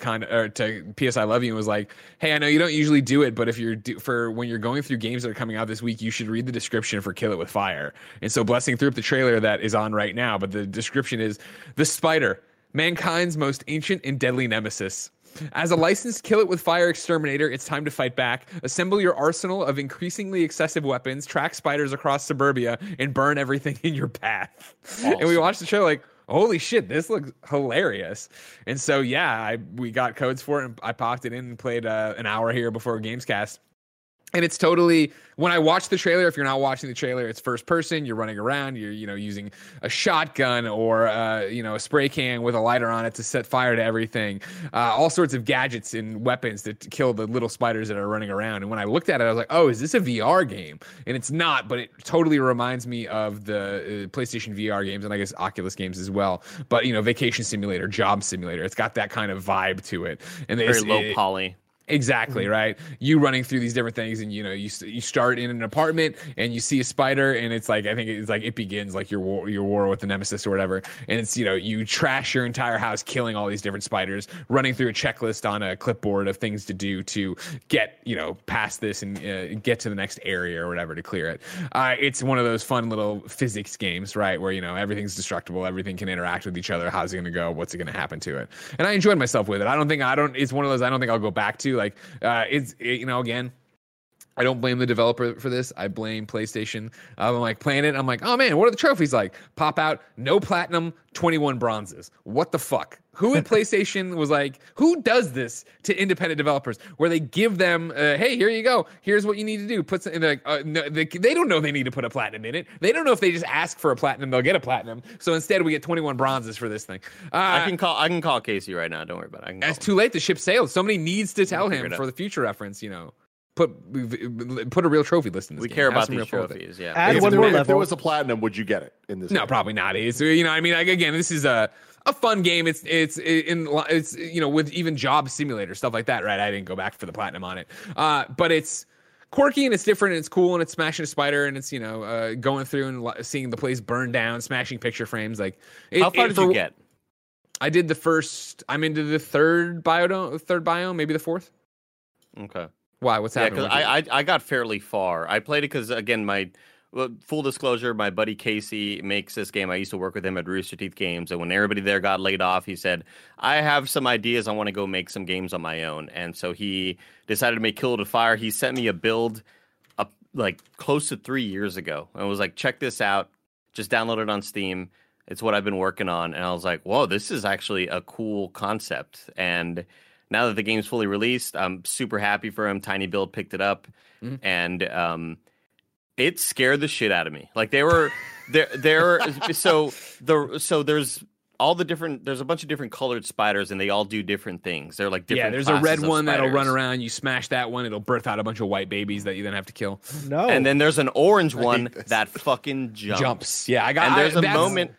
kind of or to PS I Love You and was like, "Hey, I know you don't usually do it, but if you're do, for when you're going through games that are coming out this week, you should read the description for Kill It with Fire." And so, blessing through up the trailer that is on right now, but the description is the spider, mankind's most ancient and deadly nemesis. As a licensed kill it with fire exterminator, it's time to fight back. Assemble your arsenal of increasingly excessive weapons, track spiders across suburbia, and burn everything in your path. And we watched the show like, holy shit, this looks hilarious. And so yeah, I we got codes for it and I popped it in and played uh, an hour here before Gamescast. And it's totally when I watch the trailer. If you're not watching the trailer, it's first person. You're running around. You're you know using a shotgun or uh, you know a spray can with a lighter on it to set fire to everything. Uh, all sorts of gadgets and weapons to, kill the little spiders that are running around. And when I looked at it, I was like, oh, is this a VR game? And it's not, but it totally reminds me of the uh, PlayStation VR games and I guess Oculus games as well. But you know, Vacation Simulator, Job Simulator. It's got that kind of vibe to it. And Very it's- low it- poly. Exactly right. You running through these different things, and you know, you you start in an apartment, and you see a spider, and it's like I think it's like it begins like your war, your war with the nemesis or whatever, and it's you know you trash your entire house, killing all these different spiders, running through a checklist on a clipboard of things to do to get you know past this and uh, get to the next area or whatever to clear it. Uh, it's one of those fun little physics games, right, where you know everything's destructible, everything can interact with each other. How's it going to go? What's it going to happen to it? And I enjoyed myself with it. I don't think I don't. It's one of those I don't think I'll go back to. Like uh, it's it, you know again. I don't blame the developer for this. I blame PlayStation. I'm like playing it. I'm like, oh man, what are the trophies like? Pop out, no platinum, 21 bronzes. What the fuck? Who at PlayStation was like, who does this to independent developers where they give them, uh, hey, here you go. Here's what you need to do. Put some, and they're like, uh, no, they, they don't know they need to put a platinum in it. They don't know if they just ask for a platinum, they'll get a platinum. So instead, we get 21 bronzes for this thing. Uh, I can call. I can call Casey right now. Don't worry about it. I can call it's him. too late. The ship sailed. Somebody needs to tell him for the future reference. You know, put put a real trophy list in this. We game. care Have about some these real fun with trophies. Yeah. Add If one there, more if there was a platinum, would you get it in this? No, game? probably not. It's you know, I mean, like, again, this is a a fun game. It's it's in it's you know with even job simulator stuff like that, right? I didn't go back for the platinum on it, uh, but it's quirky and it's different and it's cool and it's smashing a spider and it's you know uh, going through and seeing the place burn down, smashing picture frames. Like, it, How far it- did for- you get? I did the first. I'm into the third biome, third biome, maybe the fourth. Okay. Why? What's Yeah, happening? because I, I I got fairly far. I played it because again, my well, full disclosure, my buddy Casey makes this game. I used to work with him at Rooster Teeth Games, and when everybody there got laid off, he said, "I have some ideas. I want to go make some games on my own." And so he decided to make Kill to Fire. He sent me a build, up like close to three years ago, and was like, "Check this out. Just download it on Steam." It's what I've been working on, and I was like, "Whoa, this is actually a cool concept." And now that the game's fully released, I'm super happy for him. tinyBuild picked it up, Mhm. and um, it scared the shit out of me. Like they were there. There. So the so there's all the different. There's a bunch of different colored spiders, and they all do different things. They're like different. yeah, there's a red of one that'll run around. You smash that one, it'll birth out a bunch of white babies that you then have to kill. No. And then there's an orange one that fucking jumps. Jumps. Yeah, I got. And there's I- a moment.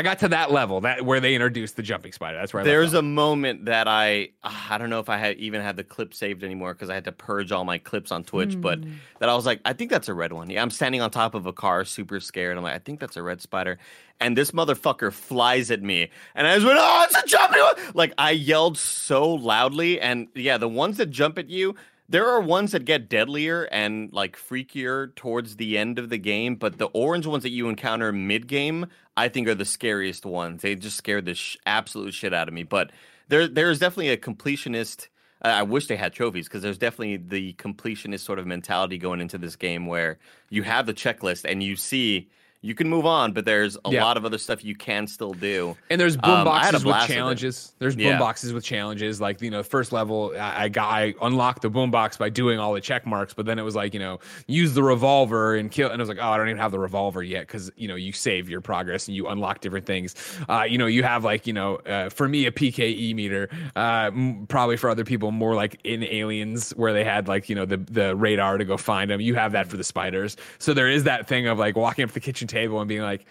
I got to that level that where they introduced the jumping spider. That's where I There's a moment that I I don't know if I had even had the clip saved anymore because I had to purge all my clips on Twitch, but Hmm. that I was like, I think that's a red one. Yeah, I'm standing on top of a car, super scared. I'm like, I think that's a red spider, and this motherfucker flies at me, and I just went, oh, it's a jumping one! Like I yelled so loudly, and yeah, the ones that jump at you. There are ones that get deadlier and like freakier towards the end of the game, but the orange ones that you encounter mid game, I think are the scariest ones. They just scared the sh- absolute shit out of me. But there, there's definitely a completionist. I wish they had trophies because there's definitely the completionist sort of mentality going into this game where you have the checklist and you see you can move on, but there's a Yeah. lot of other stuff you can still do. And there's boom Um, I had a boxes with with challenges. There's boom Yeah. boxes with challenges. Like you know, first level, I, I got I unlocked the boom box by doing all the check marks. But then it was like you know, use the revolver and kill. And I was like, oh, I don't even have the revolver yet because you know you save your progress and you unlock different things. Uh, you know, you have like you know, uh, for me a PKE meter. Uh, m- probably for other people more like in Aliens where they had like you know the the radar to go find them. You have that for the spiders. So there is that thing of like walking up the kitchen table and being like.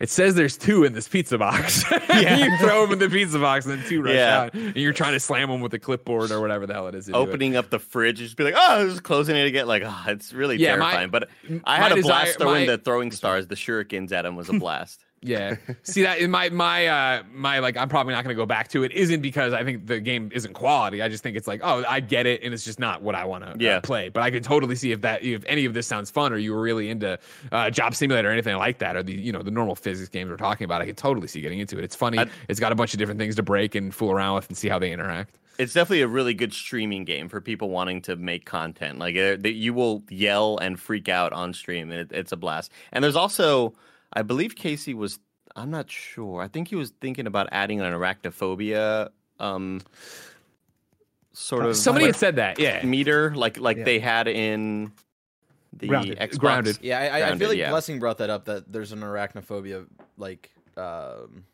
It says there's two in this pizza box. Yeah. you throw them in the pizza box and then two rush Yeah. out. And you're trying to slam them with a clipboard or whatever the hell it is. do it. Opening up the fridge, just be like, oh, just closing it again. Like, oh, it's really Yeah, my- terrifying. but I had a desire- blast throwing my- the throwing stars, the shurikens at him was a blast. Yeah. See that in my my uh my like I'm probably not going to go back to it isn't because I think the game isn't quality. I just think it's like, oh, I get it and it's just not what I want to Yeah. uh, play. But I could totally see if that if any of this sounds fun or you were really into uh Job Simulator or anything like that or the you know the normal physics games we're talking about, I could totally see getting into it. It's funny. I'd- it's got a bunch of different things to break and fool around with and see how they interact. It's definitely a really good streaming game for people wanting to make content. Like uh, that you will yell and freak out on stream, and it, it's a blast. And there's also, I believe Casey was, I'm not sure. I think he was thinking about adding an arachnophobia um, sort of Somebody like, had said that. Yeah. meter, like like Yeah. they had in the Grounded. Xbox. Grounded. Yeah, I, I, I Grounded, feel like yeah. Blessing brought that up that there's an arachnophobia like um,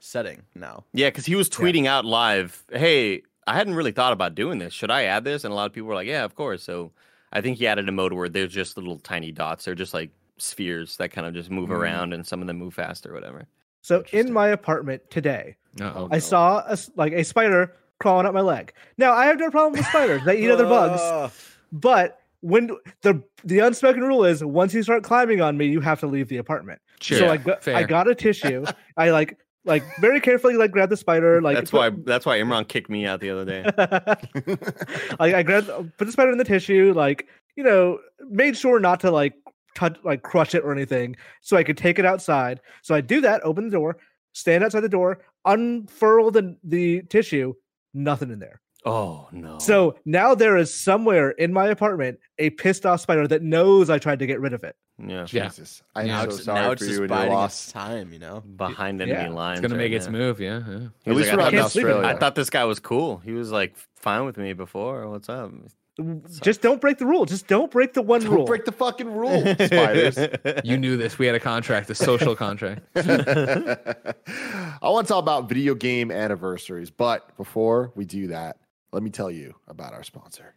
setting now. Yeah, because he was tweeting out live, "Hey, I hadn't really thought about doing this. Should I add this?" And a lot of people were like, "Yeah, of course." So I think he added a mode where there's just little tiny dots. They're just like spheres that kind of just move Mm. around, and some of them move fast or whatever. So in my apartment today, Uh-oh. I saw a s like a spider crawling up my leg. Now I have no problem with spiders; they eat other bugs. But when the the unspoken rule is, once you start climbing on me, you have to leave the apartment. Sure. So I got, I got a tissue. I like like very carefully like grabbed the spider. Like that's put- why that's why Imran kicked me out the other day. like I grabbed put the spider in the tissue, like you know, made sure not to like touch like crush it or anything, so I could take it outside. So I do that, open the door, stand outside the door, unfurl the the tissue, nothing in there. oh no! So now there is somewhere in my apartment a pissed off spider that knows I tried to get rid of it. yeah, Yeah. Jesus, I'm now so it's, sorry now for it's you just and your biding its time, you know. behind enemy Yeah. lines. It's gonna right make its now. move. Yeah. yeah. At least like, I not in can't sleep at Australia. I thought this guy was cool. He was like fine with me before. What's up? Just don't break the rule. Just don't break the one Don't rule. break the fucking rule, spiders. You knew this. We had a contract, a social contract. I want to talk about video game anniversaries, but before we do that, let me tell you about our sponsor.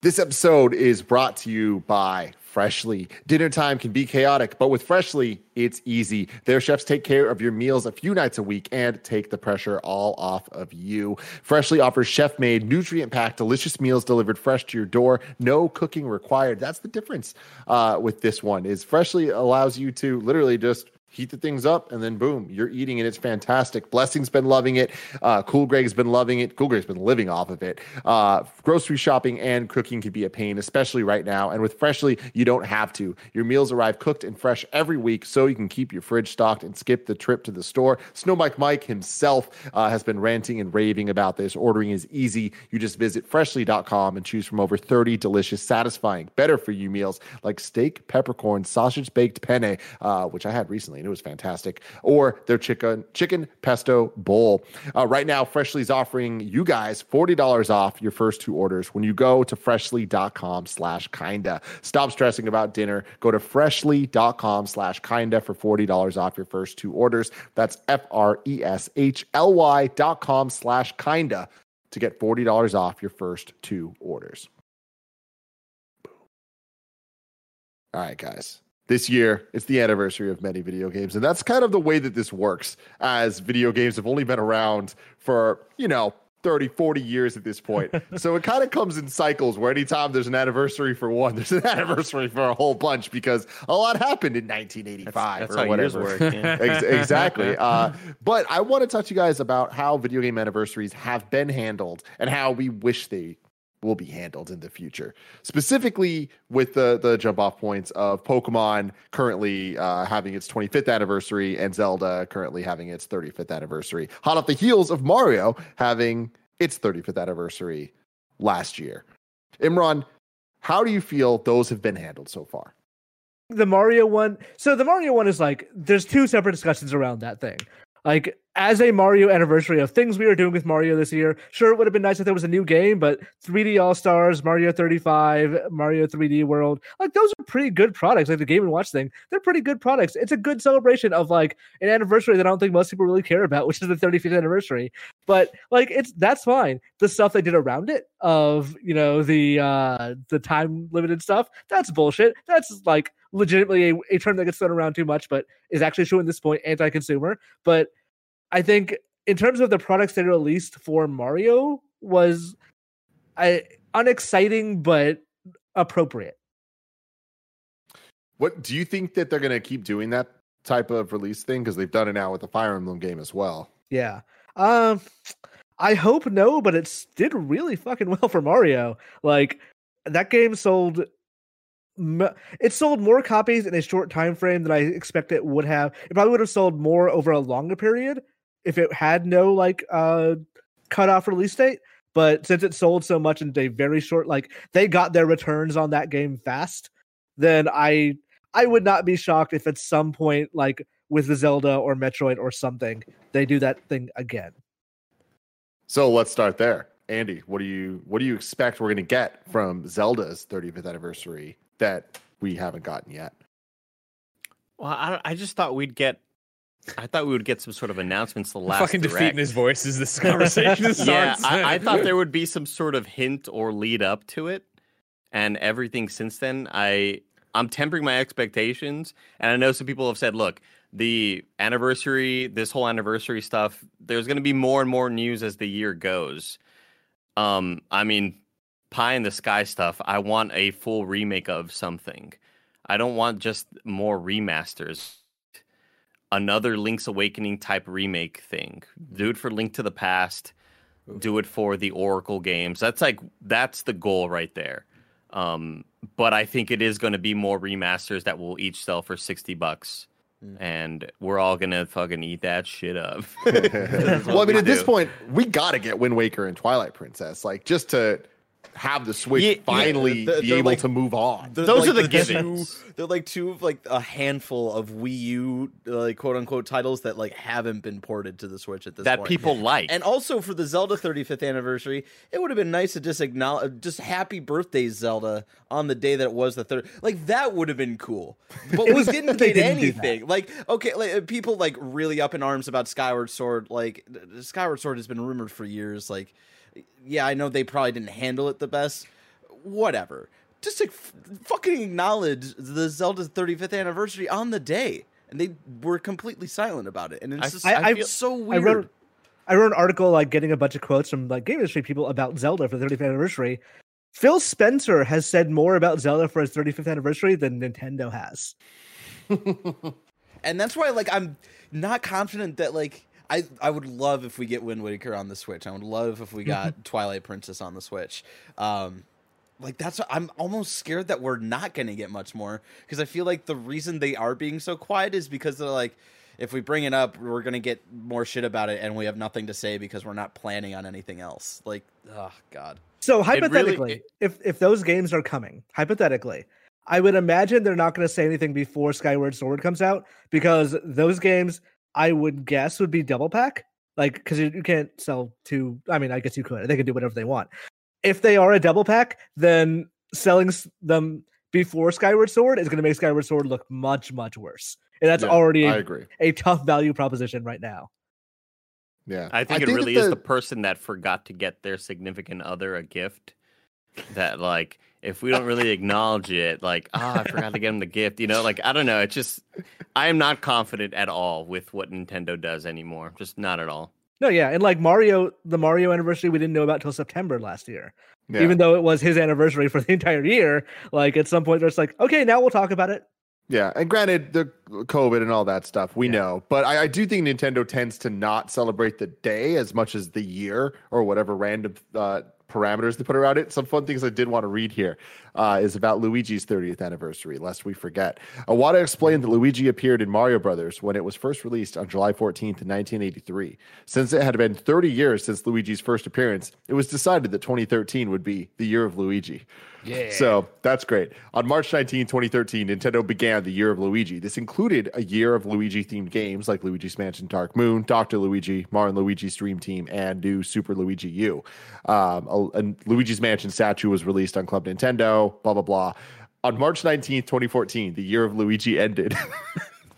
This episode is brought to you by Freshly. Dinner time can be chaotic, but with Freshly, it's easy. Their chefs take care of your meals a few nights a week and take the pressure all off of you. Freshly offers chef made, nutrient packed, delicious meals delivered fresh to your door. No cooking required. That's the difference uh, with this one. Is Freshly allows you to literally just heat the things up and then boom you're eating it. It's fantastic. Blessing's been loving it. Uh, cool greg's been loving it. Cool greg's been living off of it. Uh, grocery shopping and cooking can be a pain especially right now. And with freshly you don't have to. Your meals arrive cooked and fresh every week so you can keep your fridge stocked and skip the trip to the store. Snow mike mike himself uh, has been ranting and raving about this. Ordering is easy. You just visit freshly.com and choose from over 30 delicious satisfying better for you meals like steak peppercorn sausage baked penne uh, which i had recently and it was fantastic. Or their chicken chicken pesto bowl. Uh, right now freshly's offering you guys $40 off your first two orders when you go to freshly.com slash kinda. Stop stressing about dinner. Go to freshly.com slash kinda for $40 off your first two orders. That's E f-r-e-s-h-l-y dot com slash kinda to get $40 off your first two orders. All right guys this year it's the anniversary of many video games and that's kind of the way that this works as video games have only been around for you know 30 40 years at this point so it kind of comes in cycles where anytime there's an anniversary for one there's an anniversary for a whole bunch because a lot happened in 1985 That's or how years whatever work. yeah. Ex- exactly. Uh, but I want to talk to you guys about how video game anniversaries have been handled and how we wish they will be handled in the future. Specifically, with the the jump off points of Pokemon currently uh, having its 25th anniversary and Zelda currently having its 35th anniversary, hot off the heels of Mario having its 35th anniversary last year. Imran, how do you feel those have been handled so far? the Mario one. So the Mario one is like there's two separate discussions around that thing. Like as a Mario anniversary of things we are doing with Mario this year, sure it would have been nice if there was a new game, but 3D All Stars, Mario 35, Mario 3D World, like those are pretty good products. Like the Game and Watch thing, they're pretty good products. It's a good celebration of like an anniversary that I don't think most people really care about, which is the 35th anniversary. But like it's that's fine. The stuff they did around it of you know the uh the time limited stuff, that's bullshit. That's like legitimately a, a term that gets thrown around too much, but is actually true in this point anti-consumer. But I think in terms of the products they released for Mario was I unexciting but appropriate. What do you think that they're going to keep doing that type of release thing because they've done it now with the Fire Emblem game as well? Yeah. Um I hope no, but it's did really fucking well for Mario. Like that game sold it sold more copies in a short time frame than I expect it would have. It probably would have sold more over a longer period if it had no like uh cutoff release date. But since it sold so much in a very short, like they got their returns on that game fast, then I I would not be shocked if at some point, like with the Zelda or Metroid or something, they do that thing again. So let's start there. Andy, what do you what do you expect we're going to get from Zelda's 35th anniversary that we haven't gotten yet? Well, I, I just thought we'd get. I thought we would get some sort of announcements the last Fucking direct. defeating his voice as this conversation Yeah, starts. I, I thought there would be some sort of hint or lead up to it, and everything since then, I I'm tempering my expectations. And I know some people have said, look, the anniversary, this whole anniversary stuff, there's going to be more and more news as the year goes. Um, I mean, pie in the sky stuff. I want a full remake of something. I don't want just more remasters. Another Link's Awakening type remake thing. Do it for Link to the Past. Do it for the Oracle games. That's like that's the goal right there. Um, but I think it is going to be more remasters that will each sell for sixty bucks, and we're all gonna fucking eat that shit up. Well, I mean, we at this point, we got to get Wind Waker and Twilight Princess, like just to have the Switch Yeah, yeah, finally they're- be they're able like- to move on. Those like are the two- givens. They're like two of like a handful of Wii U like quote unquote titles that like haven't been ported to the Switch at this that point. people like. And also for the Zelda 35th anniversary, it would have been nice to just acknowledge, just happy birthday Zelda on the day that it was the third. Like that would have been cool. But It we was didn't good get didn't anything. Like okay, like uh, people like really up in arms about Skyward Sword. Like Skyward Sword has been rumored for years. Like yeah, I know they probably didn't handle it the best. Whatever. Just like f- fucking acknowledge the Zelda's 35th anniversary on the day. And they were completely silent about it. And it's I- just I- I it's so I weird. wrote I wrote an article like getting a bunch of quotes from like game industry people about Zelda for the 35th anniversary. Phil Spencer has said more about Zelda for his 35th anniversary than Nintendo has. and that's why like i'm not confident that like i i would love if we get wind waker on the switch. I would love if we got twilight princess on the switch. Um like that's i'm almost scared that we're not going to get much more because i feel like the reason they are being so quiet is because they're like if we bring it up we're going to get more shit about it and we have nothing to say because we're not planning on anything else. Like oh god. So really- hypothetically, it- if if those games are coming, hypothetically, I would imagine they're not going to say anything before Skyward Sword comes out because those games I would guess would be double pack, like because you, you can't sell two. I mean, I guess you could. They can do whatever they want. If they are a double pack, then selling them before Skyward Sword is going to make Skyward Sword look much much worse, and that's Yeah, already I a, agree. a tough value proposition right now. Yeah, I think it that really is the- the person that forgot to get their significant other a gift. That like, if we don't really acknowledge it, like, ah, I forgot to get him the gift. You know, like I don't know. It's just, I am not confident at all with what Nintendo does anymore. Just not at all. No, yeah, and like Mario, the Mario anniversary we didn't know about till September last year. yeah. even though it was his anniversary for the entire year. Like at some point, it's like, okay, now we'll talk about it. Yeah, and granted, the COVID and all that stuff, we Yeah. know. But I, I do think Nintendo tends to not celebrate the day as much as the year or whatever random uh, parameters to put around it. Some fun things I did want to read here uh, is about Luigi's 30th anniversary, lest we forget. Iwata explained that Luigi appeared in Mario Brothers when it was first released on July 14th, 1983. Since it had been 30 years since Luigi's first appearance, it was decided that 2013 would be the year of Luigi. Yeah. So that's great. On March 19, 2013, Nintendo began the Year of Luigi. This included a year of Luigi themed games like Luigi's Mansion Dark Moon, Dr. Luigi, Mario and Luigi's Dream Team, and new Super Luigi U. Um, a, a Luigi's Mansion statue was released on Club Nintendo, blah, blah, blah. On March 19th, 2014, the Year of Luigi ended.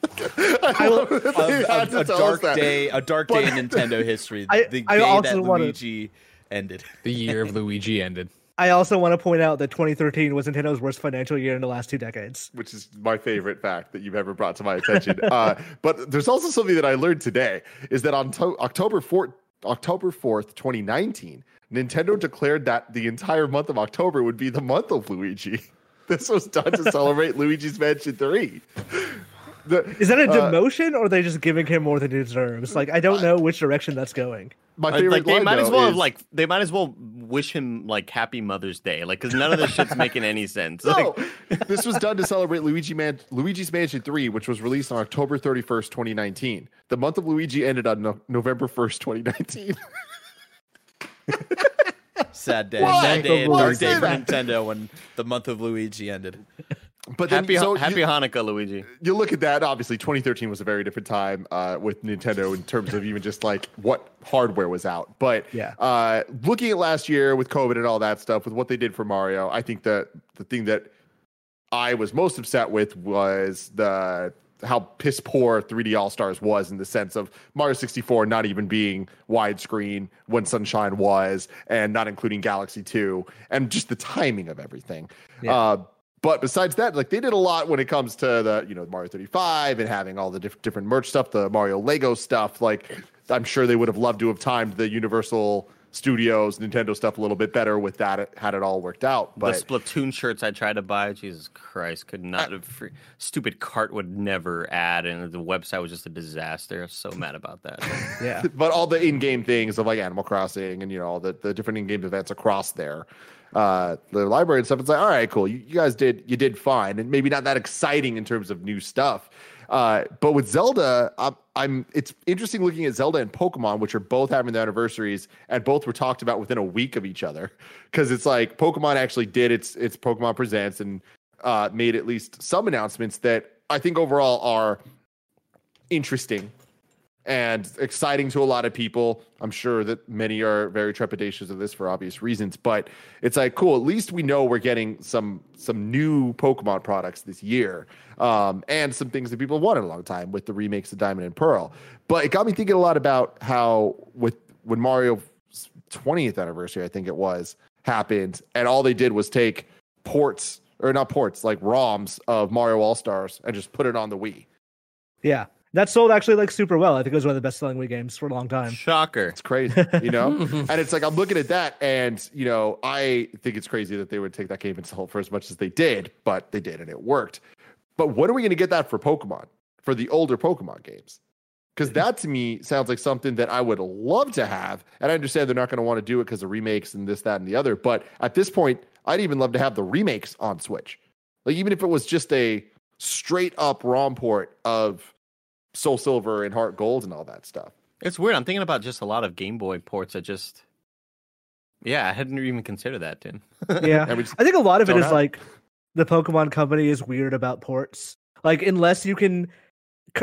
I love that they a, a- a dark day, a dark But- day in Nintendo history. I- the I day also that wanna- Luigi ended. the year of Luigi ended. I also want to point out that 2013 was Nintendo's worst financial year in the last two decades. which is my favorite fact that you've ever brought to my attention. uh, but there's also something that I learned today is that on to- October 4th, October 4th, 2019, Nintendo declared that the entire month of October would be the month of Luigi. This was done to celebrate Luigi's Mansion 3. The- Is that a uh, demotion or are they just giving him more than he deserves? Like, I don't know which direction that's going. my Uh, favorite like they line, might as though, well have like they might as well wish him like Happy Mother's Day, like because none of this shit's making any sense. Like, this was done to celebrate Luigi Man- Luigi's Mansion 3, which was released on October 31st, 2019. The month of Luigi ended on no- November 1st, 2019. Sad day. Why? Sad day. and Dark day for that? Nintendo when the month of Luigi ended. but then happy so happy you, Hanukkah, Luigi. you look at that. Obviously, 2013 was a very different time uh, with Nintendo in terms of even just like what hardware was out. But Yeah. uh, looking at last year with COVID and all that stuff, with what they did for Mario, I think that the thing that I was most upset with was the how piss poor 3D All Stars was in the sense of Mario 64 not even being widescreen when Sunshine was, and not including Galaxy 2, and just the timing of everything. Yeah. Uh, but besides that, like they did a lot when it comes to the you know Mario 35 and having all the diff- different merch stuff, the Mario Lego stuff. Like I'm sure they would have loved to have timed the Universal Studios Nintendo stuff a little bit better with that had it all worked out. But the Splatoon shirts I tried to buy, Jesus Christ, could not have free, stupid cart would never add, and the website was just a disaster. I'm so mad about that. Yeah. but all the in-game things of like Animal Crossing and you know all the, the different in-game events across there, uh, the library and stuff. It's like, all right, cool. You, you guys did you did fine, and maybe not that exciting in terms of new stuff. Uh, but with Zelda, I'm, I'm it's interesting looking at Zelda and Pokemon, which are both having their anniversaries, and both were talked about within a week of each other, because it's like Pokemon actually did its its Pokemon Presents and uh, made at least some announcements that I think overall are interesting and exciting to a lot of people. I'm sure that many are very trepidatious of this for obvious reasons, but it's like cool. At least we know we're getting some some new Pokemon products this year, um, and some things that people wanted a long time with the remakes of Diamond and Pearl. But it got me thinking a lot about how with when Mario's 20th anniversary, I think it was, happened, and all they did was take ports or not ports like ROMs of Mario All Stars and just put it on the Wii. Yeah. That sold actually like super well. I think it was one of the best selling Wii games for a long time. Shocker. It's crazy, you know? and it's like I'm looking at that and you know, I think it's crazy that they would take that game and sell it for as much as they did, but they did and it worked. But when are we gonna get that for Pokemon? For the older Pokemon games? Because that to me sounds like something that I would love to have. And I understand they're not going to want to do it because of remakes and this, that, and the other. But at this point, I'd even love to have the remakes on Switch. Like, even if it was just a straight up ROM port of Soul Silver and Heart Gold and all that stuff. It's weird. I'm thinking about just a lot of Game Boy ports that just. Yeah, I hadn't even considered that, Tim. Yeah. And we just I think a lot of it is have- like the Pokemon company is weird about ports. Like unless you can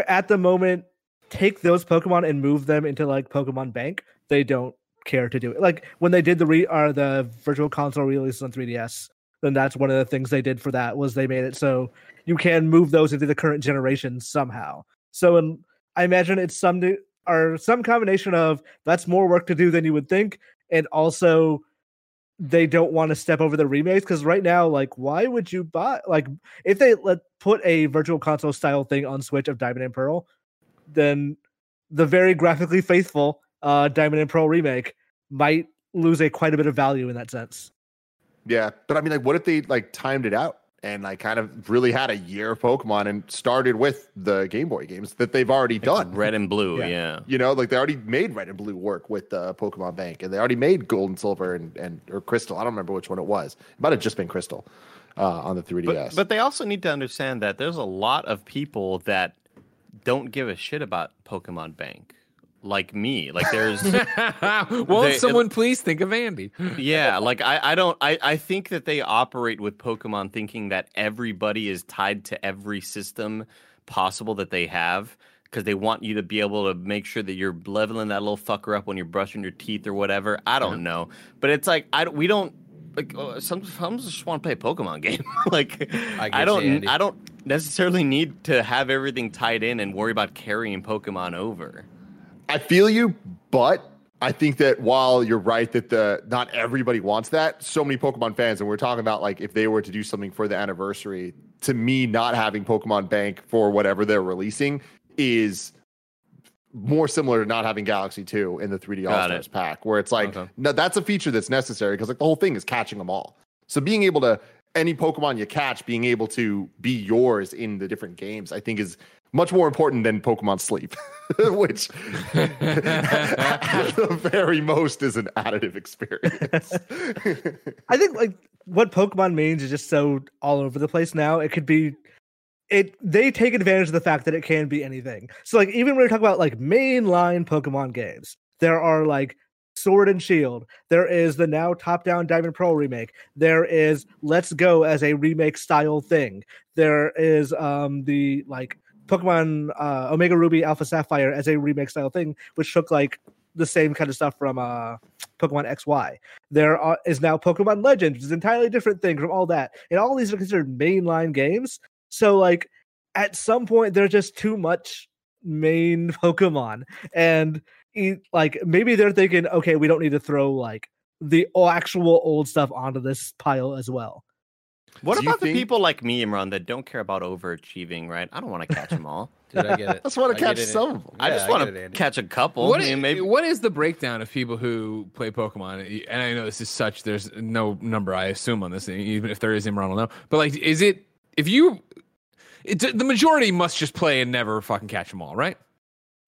at the moment take those Pokemon and move them into like Pokemon Bank, they don't care to do it. Like when they did the re or the virtual console releases on 3DS, then that's one of the things they did for that was they made it so you can move those into the current generation somehow. So I imagine it's some do- or some combination of that's more work to do than you would think, and also they don't want to step over the remakes because right now, like, why would you buy like if they let put a virtual console style thing on Switch of Diamond and Pearl, then the very graphically faithful uh Diamond and Pearl remake might lose a quite a bit of value in that sense. Yeah, but I mean, like, what if they like timed it out and like kind of really had a year of Pokemon and started with the Game Boy games that they've already done? Red and blue, Yeah. yeah. You know, like they already made Red and Blue work with uh, Pokemon Bank, and they already made Gold and Silver and, and or Crystal. I don't remember which one it was. It might have just been Crystal uh, on the 3DS. But, but they also need to understand that there's a lot of people that don't give a shit about Pokemon Bank, like me. Like there's, Won't They- someone please think of Andy? yeah, like I, I don't, I, I think that they operate with Pokemon thinking that everybody is tied to every system possible that they have. Because they want you to be able to make sure that you're leveling that little fucker up when you're brushing your teeth or whatever. I don't know, but it's like I we don't like uh, some some just want to play a Pokemon game. like I I, don't you, I don't necessarily need to have everything tied in and worry about carrying Pokemon over. I feel you, but I think that while you're right that the not everybody wants that, so many Pokemon fans, and we're talking about like if they were to do something for the anniversary, to me, not having Pokemon Bank for whatever they're releasing is more similar to not having Galaxy 2 in the 3D All Stars pack, where it's like, Okay. no, that's a feature that's necessary because like the whole thing is catching them all. So being able to any Pokemon you catch being able to be yours in the different games, I think is much more important than Pokemon Sleep, which at the very most is an additive experience. I think like what Pokemon means is just so all over the place now. It could be it they take advantage of the fact that it can be anything. So like even when we talk about like mainline Pokemon games, there are like Sword and Shield. There is the now top-down Diamond Pearl remake. There is Let's Go as a remake style thing. There is um the like Pokemon uh, Omega Ruby Alpha Sapphire as a remake style thing, which took like the same kind of stuff from uh Pokemon XY. There are, is now Pokemon Legends, which is an entirely different thing from all that. And all these are considered mainline games. So like at some point there's just too much main Pokemon. And like maybe they're thinking, okay, we don't need to throw like the actual old stuff onto this pile as well. What Do you about the think- people like me, Imran, that don't care about overachieving, right? I don't want to catch them all. Dude, I get it. I just want to catch some of them. I just want to catch a couple. What I i- mean, maybe what is the breakdown of people who play Pokemon? And I know this is such. There's no number I assume on this, even if there is, Imran I'll know. But like, is it if you? It's the majority must just play and never fucking catch them all, right?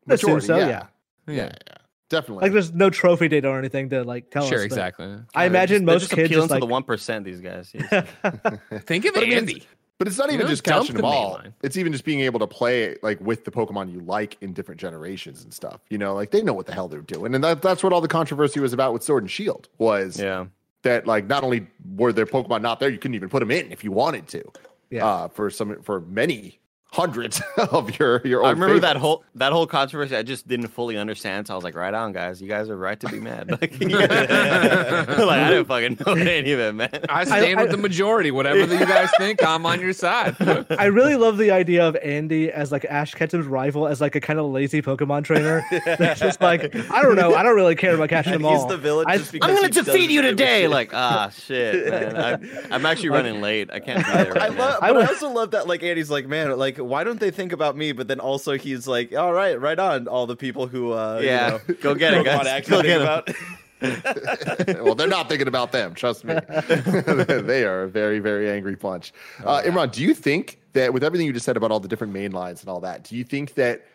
Assume Majority, so, yeah. yeah. yeah, yeah, definitely. Like there's no trophy data or anything to like tell us. sure, exactly. I they're imagine just, they're most just kids appealing just to the one percent. These guys. Yes. Think of But I mean, Andy. But it's not You even just catching the them main all. line. It's even just being able to play like with the Pokemon you like in different generations and stuff. You know, like they know what the hell they're doing, and that, that's what all the controversy was about with Sword and Shield was yeah. that like not only were their Pokemon not there, you couldn't even put them in if you wanted to. Yeah. Uh, for some for many hundreds of your your. Old I remember that whole that whole controversy. I just didn't fully understand. So I was like, "Right on, guys. You guys are right to be mad." Like, like I didn't fucking know any of it, man. I stand I- with the majority. Whatever that you guys think, I'm on your side. I really love the idea of Andy as like Ash Ketchum's rival, as like a kind of lazy Pokemon trainer. That's just like I don't know. I don't really care about catching And them he's all. the villain I, just I'm gonna defeat you today. Like, ah, shit, man. I'm, I'm actually running late. I can't be there I right now. love, I but I, would- also love that. Like Andy's like, man, like why don't they think about me? But then also he's like, all right, right on. All the people who, uh, Yeah, you know, go get it, guys. Go get about. well, they're not thinking about them. Trust me. they are a very, very angry bunch. Uh, Imran, do you think that with everything you just said about all the different main lines and all that, do you think that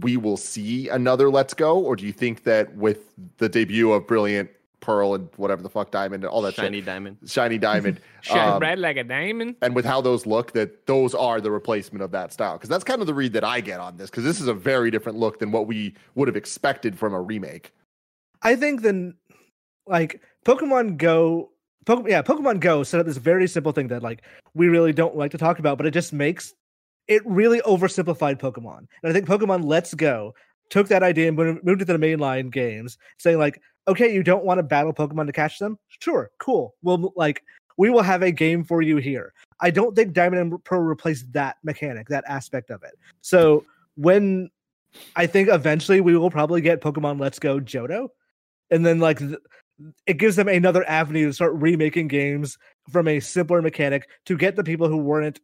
we will see another Let's Go, or do you think that with the debut of Brilliant Pearl and whatever the fuck Diamond and all that Shiny shit, diamond. Shiny Diamond, Shine um, red like a diamond. and with how those look, that those are the replacement of that style? Because that's kind of the read that I get on this. Because this is a very different look than what we would have expected from a remake. I think then like Pokemon Go Pokemon yeah, Pokemon Go set up this very simple thing that like we really don't like to talk about, but it just makes it really oversimplified Pokemon. And I think Pokemon Let's Go took that idea and moved it to the mainline games, saying like, okay, you don't want to battle Pokemon to catch them? Sure, cool. We'll like we will have a game for you here. I don't think Diamond and Pearl replaced that mechanic, that aspect of it. So when I think eventually we will probably get Pokemon Let's Go Johto, and then like th- it gives them another avenue to start remaking games from a simpler mechanic to get the people who weren't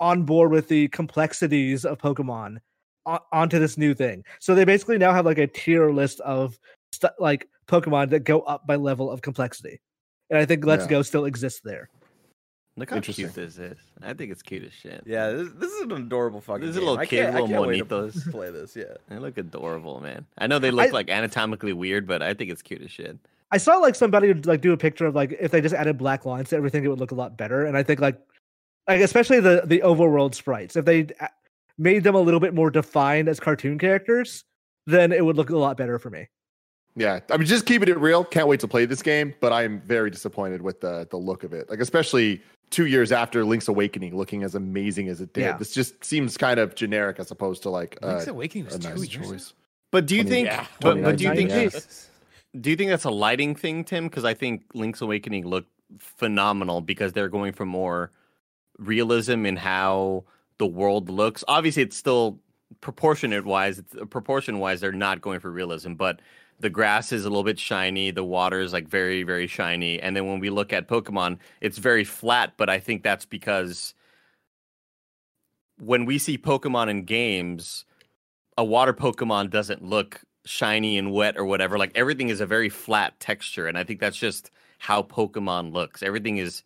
on board with the complexities of Pokemon on- onto this new thing. So they basically now have like a tier list of st- like Pokemon that go up by level of complexity. And I think Let's Yeah. Go still exists there. Look how cute this is. I think it's cute as shit. Yeah, this, this is an adorable fucking. This is a little I kid, can't, I little can't to monitos. play this. Yeah. They look adorable, man. I know they look I- like anatomically weird, but I think it's cute as shit. I saw like somebody like do a picture of like if they just added black lines to everything, it would look a lot better. And I think like, like especially the the overworld sprites, if they made them a little bit more defined as cartoon characters, then it would look a lot better for me. Yeah, I mean, just keeping it real. Can't wait to play this game, but I'm very disappointed with the the look of it. Like, especially two years after Link's Awakening, looking as amazing as it did. Yeah. This just seems kind of generic as opposed to like Link's uh, Awakening was a two nice years. choice. But do you Twenty- think? yeah, but, but do you think? yeah. Do you think that's a lighting thing, Tim? Because I think Link's Awakening looked phenomenal because they're going for more realism in how the world looks. Obviously, it's still proportionate wise. It's, proportion wise, they're not going for realism, but the grass is a little bit shiny. The water is like very, very shiny. And then when we look at Pokemon, it's very flat. But I think that's because when we see Pokemon in games, a water Pokemon doesn't look shiny and wet or whatever. Like everything is a very flat texture, and I think that's just how Pokemon looks. Everything is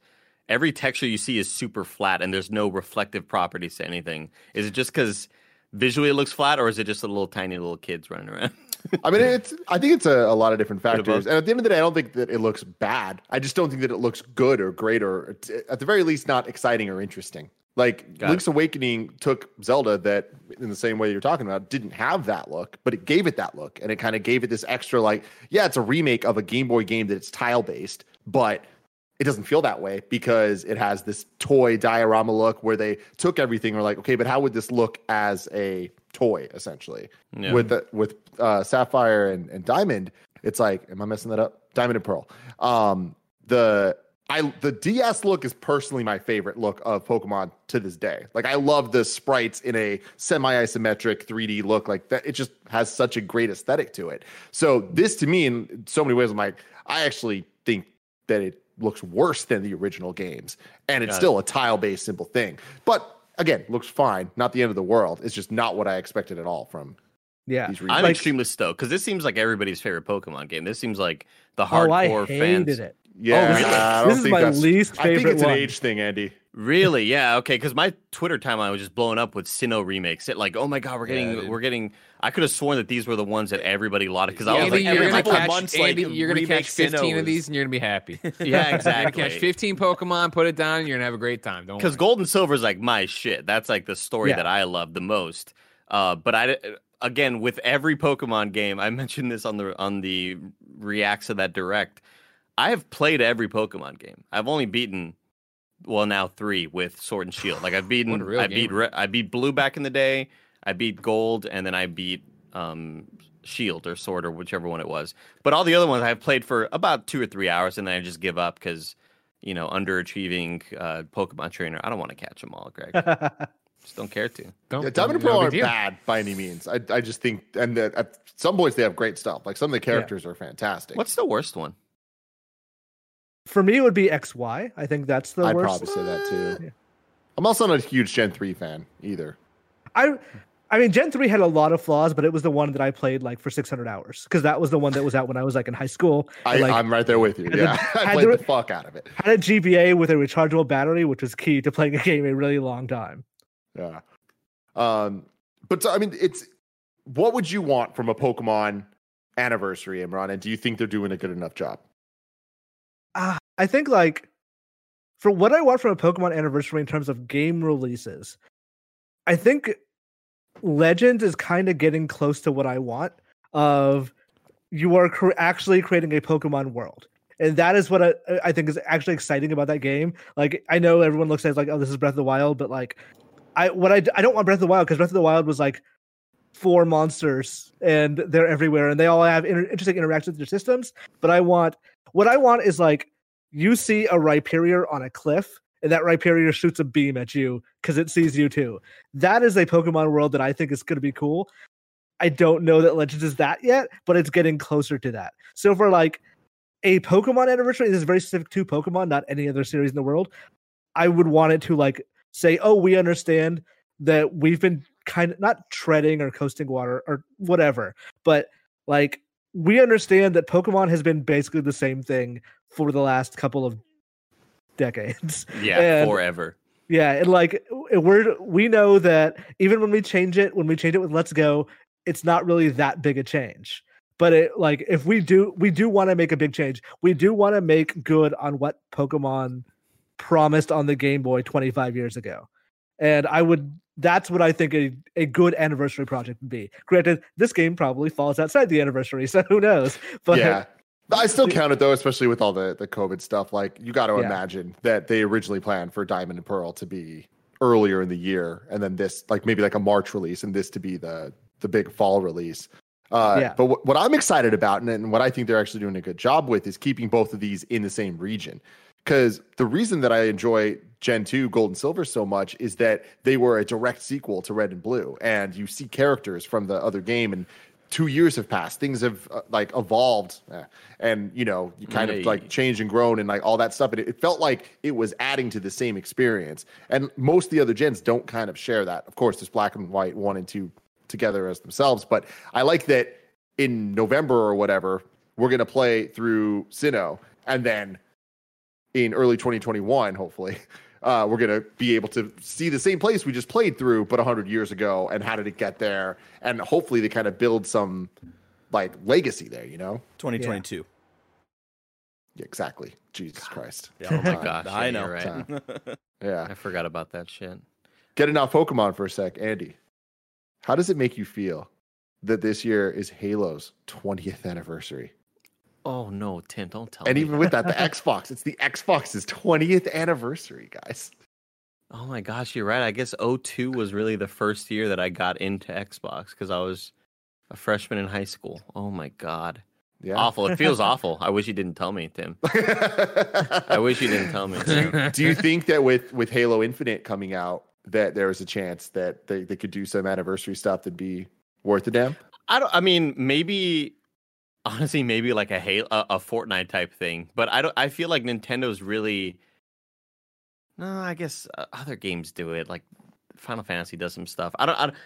every texture you see is super flat, and there's no reflective properties to anything. Is it just because visually it looks flat, or is it just a little tiny little kids running around? I mean, it's. I think it's a, a lot of different Bit of both. factors, and at the end of the day, I don't think that it looks bad. I just don't think that it looks good or great, or at the very least, not exciting or interesting. Like Got Link's Awakening took Zelda that in the same way you're talking about didn't have that look, but it gave it that look and it kind of gave it this extra like yeah, it's a remake of a Game Boy game that it's tile based, but it doesn't feel that way because it has this toy diorama look where they took everything and were like, okay, but how would this look as a toy essentially? Yeah. With the, with uh, Sapphire and, and Diamond, it's like, am I messing that up? Diamond and Pearl. Um, the I the DS look is personally my favorite look of Pokemon to this day. Like I love the sprites in a semi-isometric 3D look like that. It just has such a great aesthetic to it. So this to me in so many ways I'm like I actually think that it looks worse than the original games and it's Got it. still a tile-based simple thing. But again, looks fine, not the end of the world. It's just not what I expected at all from Yeah. these I'm. Like- extremely stoked because this seems like everybody's favorite Pokemon game. This seems like the Oh, I hardcore hated fans. it. Yeah, this is- I don't this is think my that's- least I think favorite it's an one. age thing, Andy. Really? Yeah. Okay. Because my Twitter timeline was just blowing up with Sinnoh remakes. It like, oh my god, we're getting, dude. we're getting. I could have sworn that these were the ones that everybody lauded because I was Andy, like, you're every gonna couple catch, months, like, you're gonna catch 15 Sinnoh of these and you're gonna be happy. yeah, You're exactly. catch 15 Pokemon, put it down, and you're gonna have a great time. Don't Because. Gold and Silver is like my shit. That's like the story Yeah. that I love the most. Uh, but I again with every Pokemon game, I mentioned this on the on the reacts of that direct. I have played every Pokemon game. I've only beaten well now three with Sword and Shield. Like I've beaten, What a I beat. Re- I beat Blue back in the day. I beat Gold, and then I beat um, Shield or Sword or whichever one it was. But all the other ones I've played for about two or three hours, and then I just give up because you know underachieving uh, Pokemon trainer. I don't want to catch them all, Greg. just don't care to. Don't, Yeah, Diamond and no Pearl big aren't bad by any means. I, I just think, and the, at some points they have great stuff. Like some of the characters are fantastic. What's the worst one? For me, it would be XY. I think that's the I'd worst. probably say that too. Yeah. I'm also not a huge Gen three fan either. I I mean Gen 3 had a lot of flaws, but it was the one that I played like for 600 hours because that was the one that was out when I was like in high school. I, like I'm right there with you. Yeah, the- I played the- the fuck out of it. had a GBA with a rechargeable battery, which was key to playing a game a really long time. Yeah. Um, but so, I mean, it's what would you want from a Pokemon anniversary, Imran? And do you think they're doing a good enough job? I think like for what I want from a Pokemon anniversary in terms of game releases, I think Legends is kind of getting close to what I want. Of you are cr- actually creating a Pokemon world. And that is what I, I think is actually exciting about that game. Like I know everyone looks at it like, oh, this is Breath of the Wild, but like I what I I don't want Breath of the Wild because Breath of the Wild was like four monsters and they're everywhere and they all have inter- interesting interactions with their systems. But I want what I want is like you see a Rhyperior on a cliff and that Rhyperior shoots a beam at you because it sees you too. That is a Pokemon world that I think is going to be cool. I don't know that Legends is that yet, but it's getting closer to that. So for like a Pokemon anniversary, this is very specific to Pokemon, not any other series in the world. I would want it to like say, "Oh, we understand that we've been kind of not treading or coasting water or whatever, but like we understand that Pokemon has been basically the same thing for the last couple of decades. Yeah, And- forever. Yeah, and like we're we know that even when we change it, when we change it with Let's Go, it's not really that big a change. But it like if we do we do want to make a big change. We do want to make good on what Pokemon promised on the Game Boy 25 years ago. And I would that's what I think a, a good anniversary project would be. Granted, this game probably falls outside the anniversary, so who knows? But yeah. I still count it though, especially with all the, the COVID stuff. Like you got to Yeah. imagine that they originally planned for Diamond and Pearl to be earlier in the year, and then this like maybe like a March release, and this to be the the big fall release. Uh, Yeah. But what what I'm excited about, and, and what I think they're actually doing a good job with, is keeping both of these in the same region. Because the reason that I enjoy Gen 2 Gold and Silver so much is that they were a direct sequel to Red and Blue, and you see characters from the other game, and two years have passed, things have uh, like evolved, eh, and you know you kind of like changed and grown and like all that stuff. And it, it felt like it was adding to the same experience. And most of the other gens don't kind of share that. Of course, there's Black and White one and two together as themselves, but I like that in November or whatever we're gonna play through Sinnoh, and then in early 2021, hopefully, uh, we're gonna be able to see the same place we just played through, but 100 years ago, and how did it get there? And hopefully, they kind of build some like legacy there. You know? 2022. Yeah, exactly. Jesus Christ. Yeah, Oh my gosh, I know. right. Yeah. I forgot about that shit. Getting off Pokemon for a sec, Andy. How does it make you feel that this year is Halo's 20th anniversary? Oh no, Tim, don't tell me. And me. even with that, the Xbox, it's the Xbox's 20th anniversary, guys. Oh my gosh, you're right. I guess 02 was really the first year that I got into Xbox because I was a freshman in high school. Oh my god. Yeah. Awful. It feels awful. I wish you didn't tell me, Tim. I wish you didn't tell me. do you think that with with Halo Infinite coming out, that there was a chance that they, they could do some anniversary stuff that'd be worth a damn? I don't. I mean, maybe honestly, maybe like a Halo, a, a Fortnite type thing. But I don't. I feel like Nintendo's really. No, I guess uh, other games do it. Like Final Fantasy does some stuff. I don't. I, don't-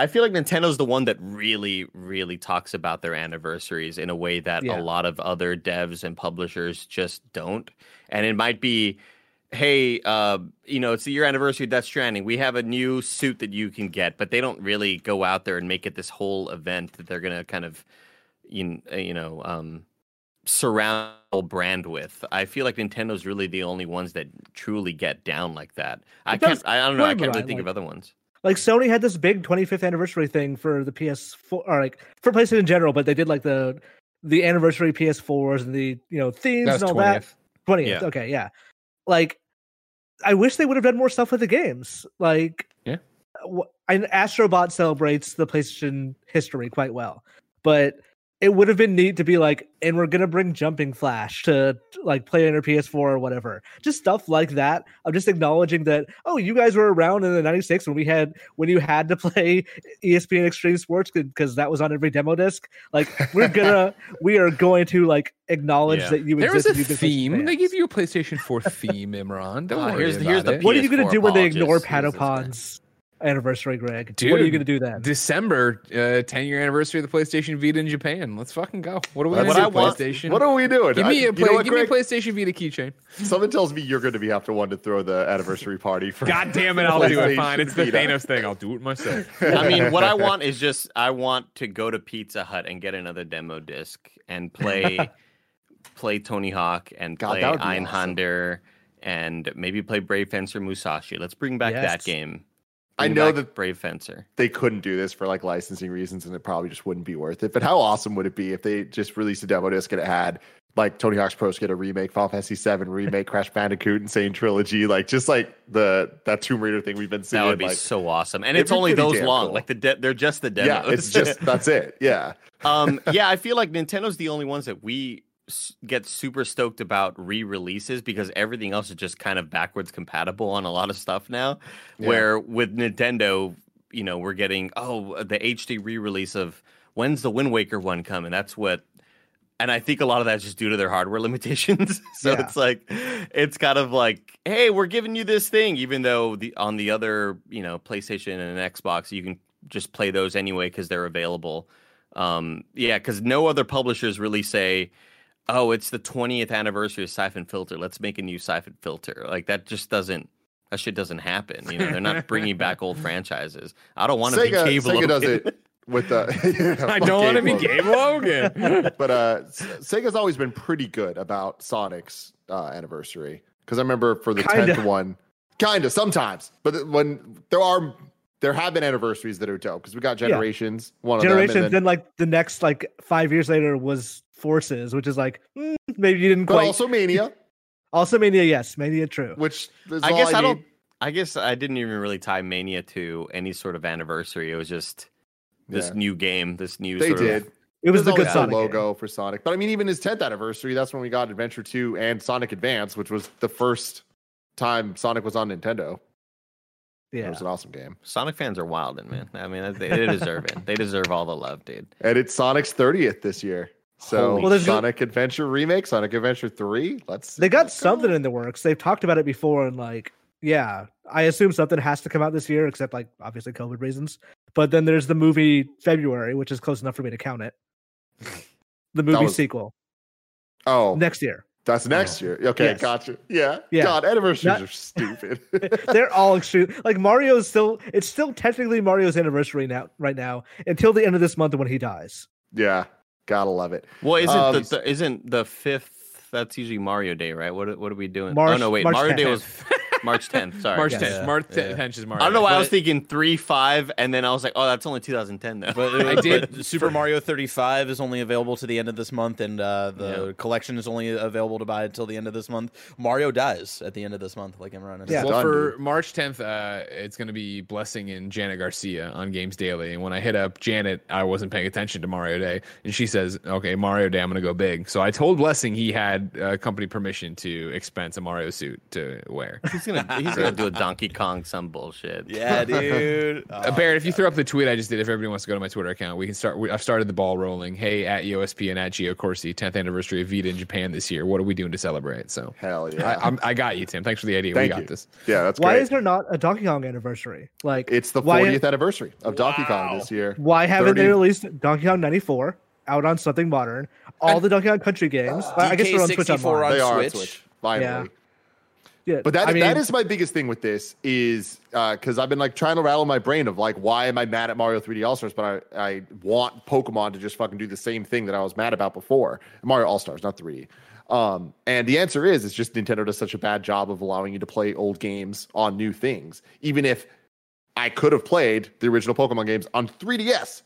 I feel like Nintendo's the one that really, really talks about their anniversaries in a way that Yeah. a lot of other devs and publishers just don't. And it might be, hey, uh, you know, it's the year anniversary of Death Stranding. We have a new suit that you can get, but they don't really go out there and make it this whole event that they're gonna kind of, you you know, um, surround the brand with. I feel like Nintendo's really the only ones that truly get down like that. I It can't. I don't know. I can't really brand, think of other ones. Like Sony had this big 25th anniversary thing for the PS4, or like for PlayStation in general, but they did like the the anniversary PS4s and the you know themes and all that. 20th. 20th. Yeah. Okay, yeah. Like, I wish they would have done more stuff with the games. Like, Yeah. wh- and Astrobot celebrates the PlayStation history quite well, but it would have been neat to be like, and we're gonna bring Jumping Flash to like play on your PS4 or whatever. Just stuff like that. I'm just acknowledging that. Oh, you guys were around in the '96 when we had when you had to play ESPN Extreme Sports because that was on every demo disc. Like, we're gonna we are going to like acknowledge Yeah. that you There was a existed. you've been such theme. They fans. give you a PlayStation 4 theme, Imran. Don't worry here's- about here's the it. What are you going to do when they apologists. ignore Jesus Christ. Patopod's anniversary, Greg? Dude, what are you going to do then? December, uh, 10 year anniversary of the PlayStation Vita in Japan. Let's fucking go. What are we That's going to what do, PlayStation? What are we doing? give me a you play, know what, give me a PlayStation Vita keychain. Someone tells me you're going to be after one to throw the anniversary party for. God damn it, I'll do it. Fine. It's the Vita. Thanos thing. I'll do it myself. I mean, what I want is just I want to go to Pizza Hut and get another demo disc and play play Tony Hawk and God, play that would be Einhander and maybe play Brave Fencer Musashi. Let's bring back that game. I know that- Brave Fencer. they couldn't do this for like licensing reasons and it probably just wouldn't be worth it. But how awesome would it be if they just released a demo disc and it had like Tony Hawk's Pro Skater remake, Final Fantasy VII remake, Crash Bandicoot, Insane Trilogy, like just like the that Tomb Raider thing we've been seeing. That would be like, so awesome. And it's only those long. cool. Like the de- they're just the demos. yeah, it's just that's it. Yeah, um yeah, I feel like Nintendo's the only ones that we get super stoked about re-releases because everything else is just kind of backwards compatible on a lot of stuff now. Yeah. Where with Nintendo, you know, we're getting oh the HD re-release of when's the Wind Waker one coming? That's what and I think a lot of that's just due to their hardware limitations. so Yeah. it's like it's kind of like, hey, we're giving you this thing, even though the on the other, you know, PlayStation and Xbox, you can just play those anyway because they're available. Um, yeah, because no other publishers really say, "Oh, it's the 20th anniversary of Siphon Filter. Let's make a new Siphon Filter." Like that just doesn't. That shit doesn't happen. You know, they're not bringing back old franchises. I don't want to be Sega, Gabe Sega does it with the. I don't want to be Gabe Logan. but uh, Sega's always been pretty good about Sonic's uh, anniversary because I remember for the tenth one, kind of sometimes, but when there are there have been anniversaries that are dope because we got Yeah. generations, one of them, then, then, like the next like five years later was Forces, which is like mm, maybe you didn't but quite. also Mania, Also, Mania, yes, Mania, true. which is I all guess I, need. don't. I guess I didn't even really tie Mania to any sort of anniversary. It was just this Yeah. new game, this new. They sort did. Of, It was the good Sonic logo for Sonic, but I mean, even his 10th anniversary, that's when we got Adventure 2 and Sonic Advance, which was the first time Sonic was on Nintendo. Yeah, It was an awesome game. Sonic fans are wild, man. I mean, they, they deserve it. They deserve all the love, dude. And it's Sonic's 30th this year. So Holy Well, there's go- Sonic Adventure remake, Sonic Adventure 3. Let's they got let's go. something in the works. They've talked about it before, and like, yeah, I assume something has to come out this year, except like obviously COVID reasons. But then there's the movie February, which is close enough for me to count it. The movie was- sequel Oh, next year. that's next oh. year. Okay, Yes. gotcha. Yeah. Yeah. God, anniversaries Not- are stupid. They're all extreme. Like Mario's still, it's still technically Mario's anniversary now, right now, until the end of this month when he dies. yeah. Gotta love it. Well, isn't Um, the, the isn't the fifth? That's usually Mario Day, right? What what are we doing? oh no, wait, March Mario Day was March 10th. Sorry. March Yeah, 10th. yeah, March yeah. 10th is Mario. I don't know Day. why I was thinking three five, and then I was like, oh, that's only 2010 though. But I did- but Super Mario 35 is only available to the end of this month, and uh, the Yeah. collection is only available to buy until the end of this month. Mario dies at the end of this month, like Imran has Yeah. Well, Done, for dude. March 10th, uh, it's going to be Blessing and Janet Garcia on Games Daily. And when I hit up Janet, I wasn't paying attention to Mario Day, and she says, "Okay, Mario Day, I'm going to go big." So I told Blessing he had uh, company permission to expense a Mario suit to wear. he's gonna he's gonna do a Donkey Kong some bullshit. Yeah, dude. Uh, Barrett, if you throw up the tweet I just did, if everybody wants to go to my Twitter account, we can start. We, I've started the ball rolling. Hey, at EOSP and at Geo Corsi, 10th anniversary of Vita in Japan this year. What are we doing to celebrate? So Hell yeah. I, I'm, I got you, Tim. Thanks for the idea. Thank we got you. this. Yeah, that's Why great. is there not a Donkey Kong anniversary? Like it's the why- 40th anniversary of Donkey Kong this year. Why haven't they released Donkey Kong 94 out on something modern? All the Donkey Kong Country games. I guess they're on Switch DK64 Online. on They are on Switch. Switch. Finally. Yeah. Yeah, But that I mean, that is my biggest thing with this is because I've been like trying to rattle my brain of like why am I mad at Mario 3D All Stars, but I, I want Pokemon to just fucking do the same thing that I was mad about before. Mario All Stars, not 3D. Um, and the answer is it's just Nintendo does such a bad job of allowing you to play old games on new things. Even if I could have played the original Pokemon games on 3DS,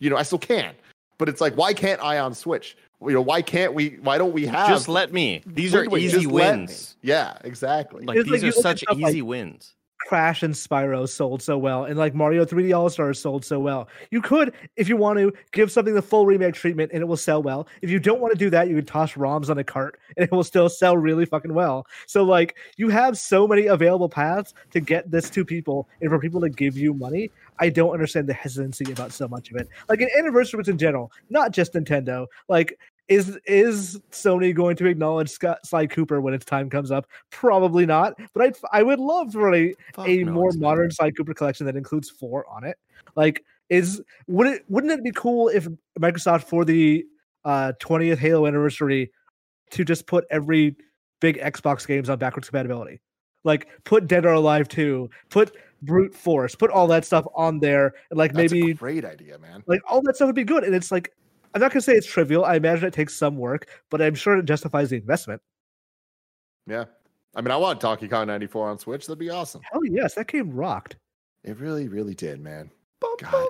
you know, I still can. But it's like, why can't I on Switch? You know, why can't we? Why don't we have? Just let me. These are easy just let me. wins. Yeah, exactly. Like It's these you are such easy like- wins. Crash and Spyro sold so well, and like Mario 3D All Stars sold so well. You could, if you want to, give something the full remake treatment, and it will sell well. If you don't want to do that, you could toss ROMs on a cart, and it will still sell really fucking well. So like, you have so many available paths to get this to people, and for people to give you money. I don't understand the hesitancy about so much of it. Like an anniversaries in general, not just Nintendo. Like is is Sony going to acknowledge Scott, Sly Cooper when its time comes up? Probably not. But I I would love for a, Fuck a no, more modern Sly Cooper collection that includes four on it. Like is would it wouldn't it be cool if Microsoft for the uh 20th Halo anniversary to just put every big Xbox games on backwards compatibility? Like put Dead or Alive 2, put Brute Force, put all that stuff on there, and like That's maybe a great idea, man. like all that stuff would be good. And it's like I'm not gonna say it's trivial. I imagine it takes some work, but I'm sure it justifies the investment. Yeah. I mean, I want Donkey Kong 94 on Switch. That'd be awesome. Hell yes, that game rocked. It really, really did, man. God.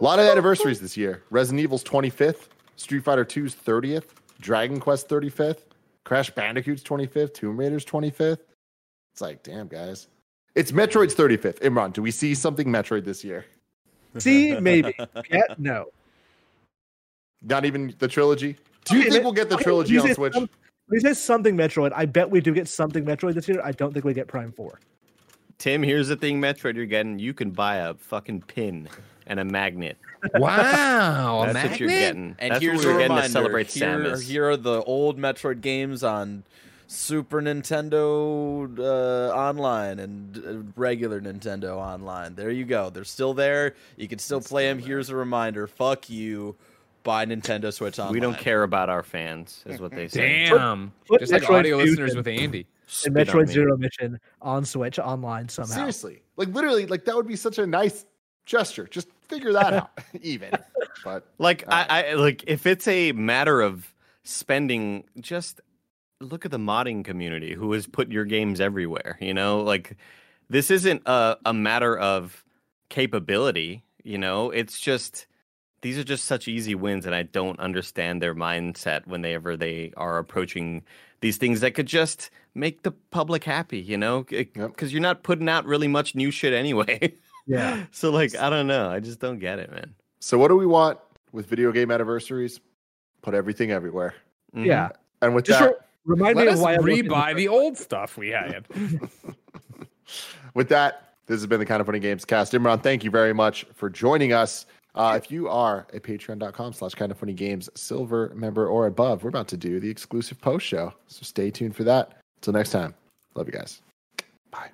A lot of anniversaries this year. Resident Evil's 25th, Street Fighter 2's 30th, Dragon Quest 35th, Crash Bandicoot's 25th, Tomb Raider's 25th. It's like, damn, guys. It's Metroid's 35th. Imran, do we see something Metroid this year? See, maybe. Get no. Not even the trilogy? Do you Okay, think we'll get the trilogy on Switch? some- When he says something Metroid, I bet we do get something Metroid this year. I don't think we get Prime 4. Tim, here's the thing, Metroid, you're getting. You can buy a fucking pin and a magnet. Wow, a That's what you're getting. And That's here's what we're a getting reminder. to celebrate here, Samus. here are the old Metroid games on Super Nintendo uh, Online and uh, regular Nintendo Online. There you go. They're still there. You can still play them. Here's a reminder. Fuck you. Buy Nintendo Switch Online. We don't care about our fans, is what they say. Damn. put Just like Metroid audio Fusion. listeners with Andy. And Spit on Metroid me. Zero Mission on Switch online somehow. Seriously. Like, literally, like, that would be such a nice gesture. Just figure that out, even. But Like All right. I, I like if it's a matter of spending, just look at the modding community who has put your games everywhere. You know, like this isn't a, a matter of capability. You know, it's just these are just such easy wins, and I don't understand their mindset whenever they are approaching these things that could just make the public happy. You know, because Yep. you're not putting out really much new shit anyway. Yeah. so like, I don't know. I just don't get it, man. so, what do we want with video game anniversaries? Put everything everywhere. Mhm. Yeah. And with Just that, re- remind Let me us of why I'm rebuy the old stuff we had. with that, this has been the Kinda Funny Gamescast. Imran, thank you very much for joining us. Uh, if you are a patreon.com slash Kinda Funny Games silver member or above, we're about to do the exclusive post show. So stay tuned for that. Until next time, love you guys. Bye.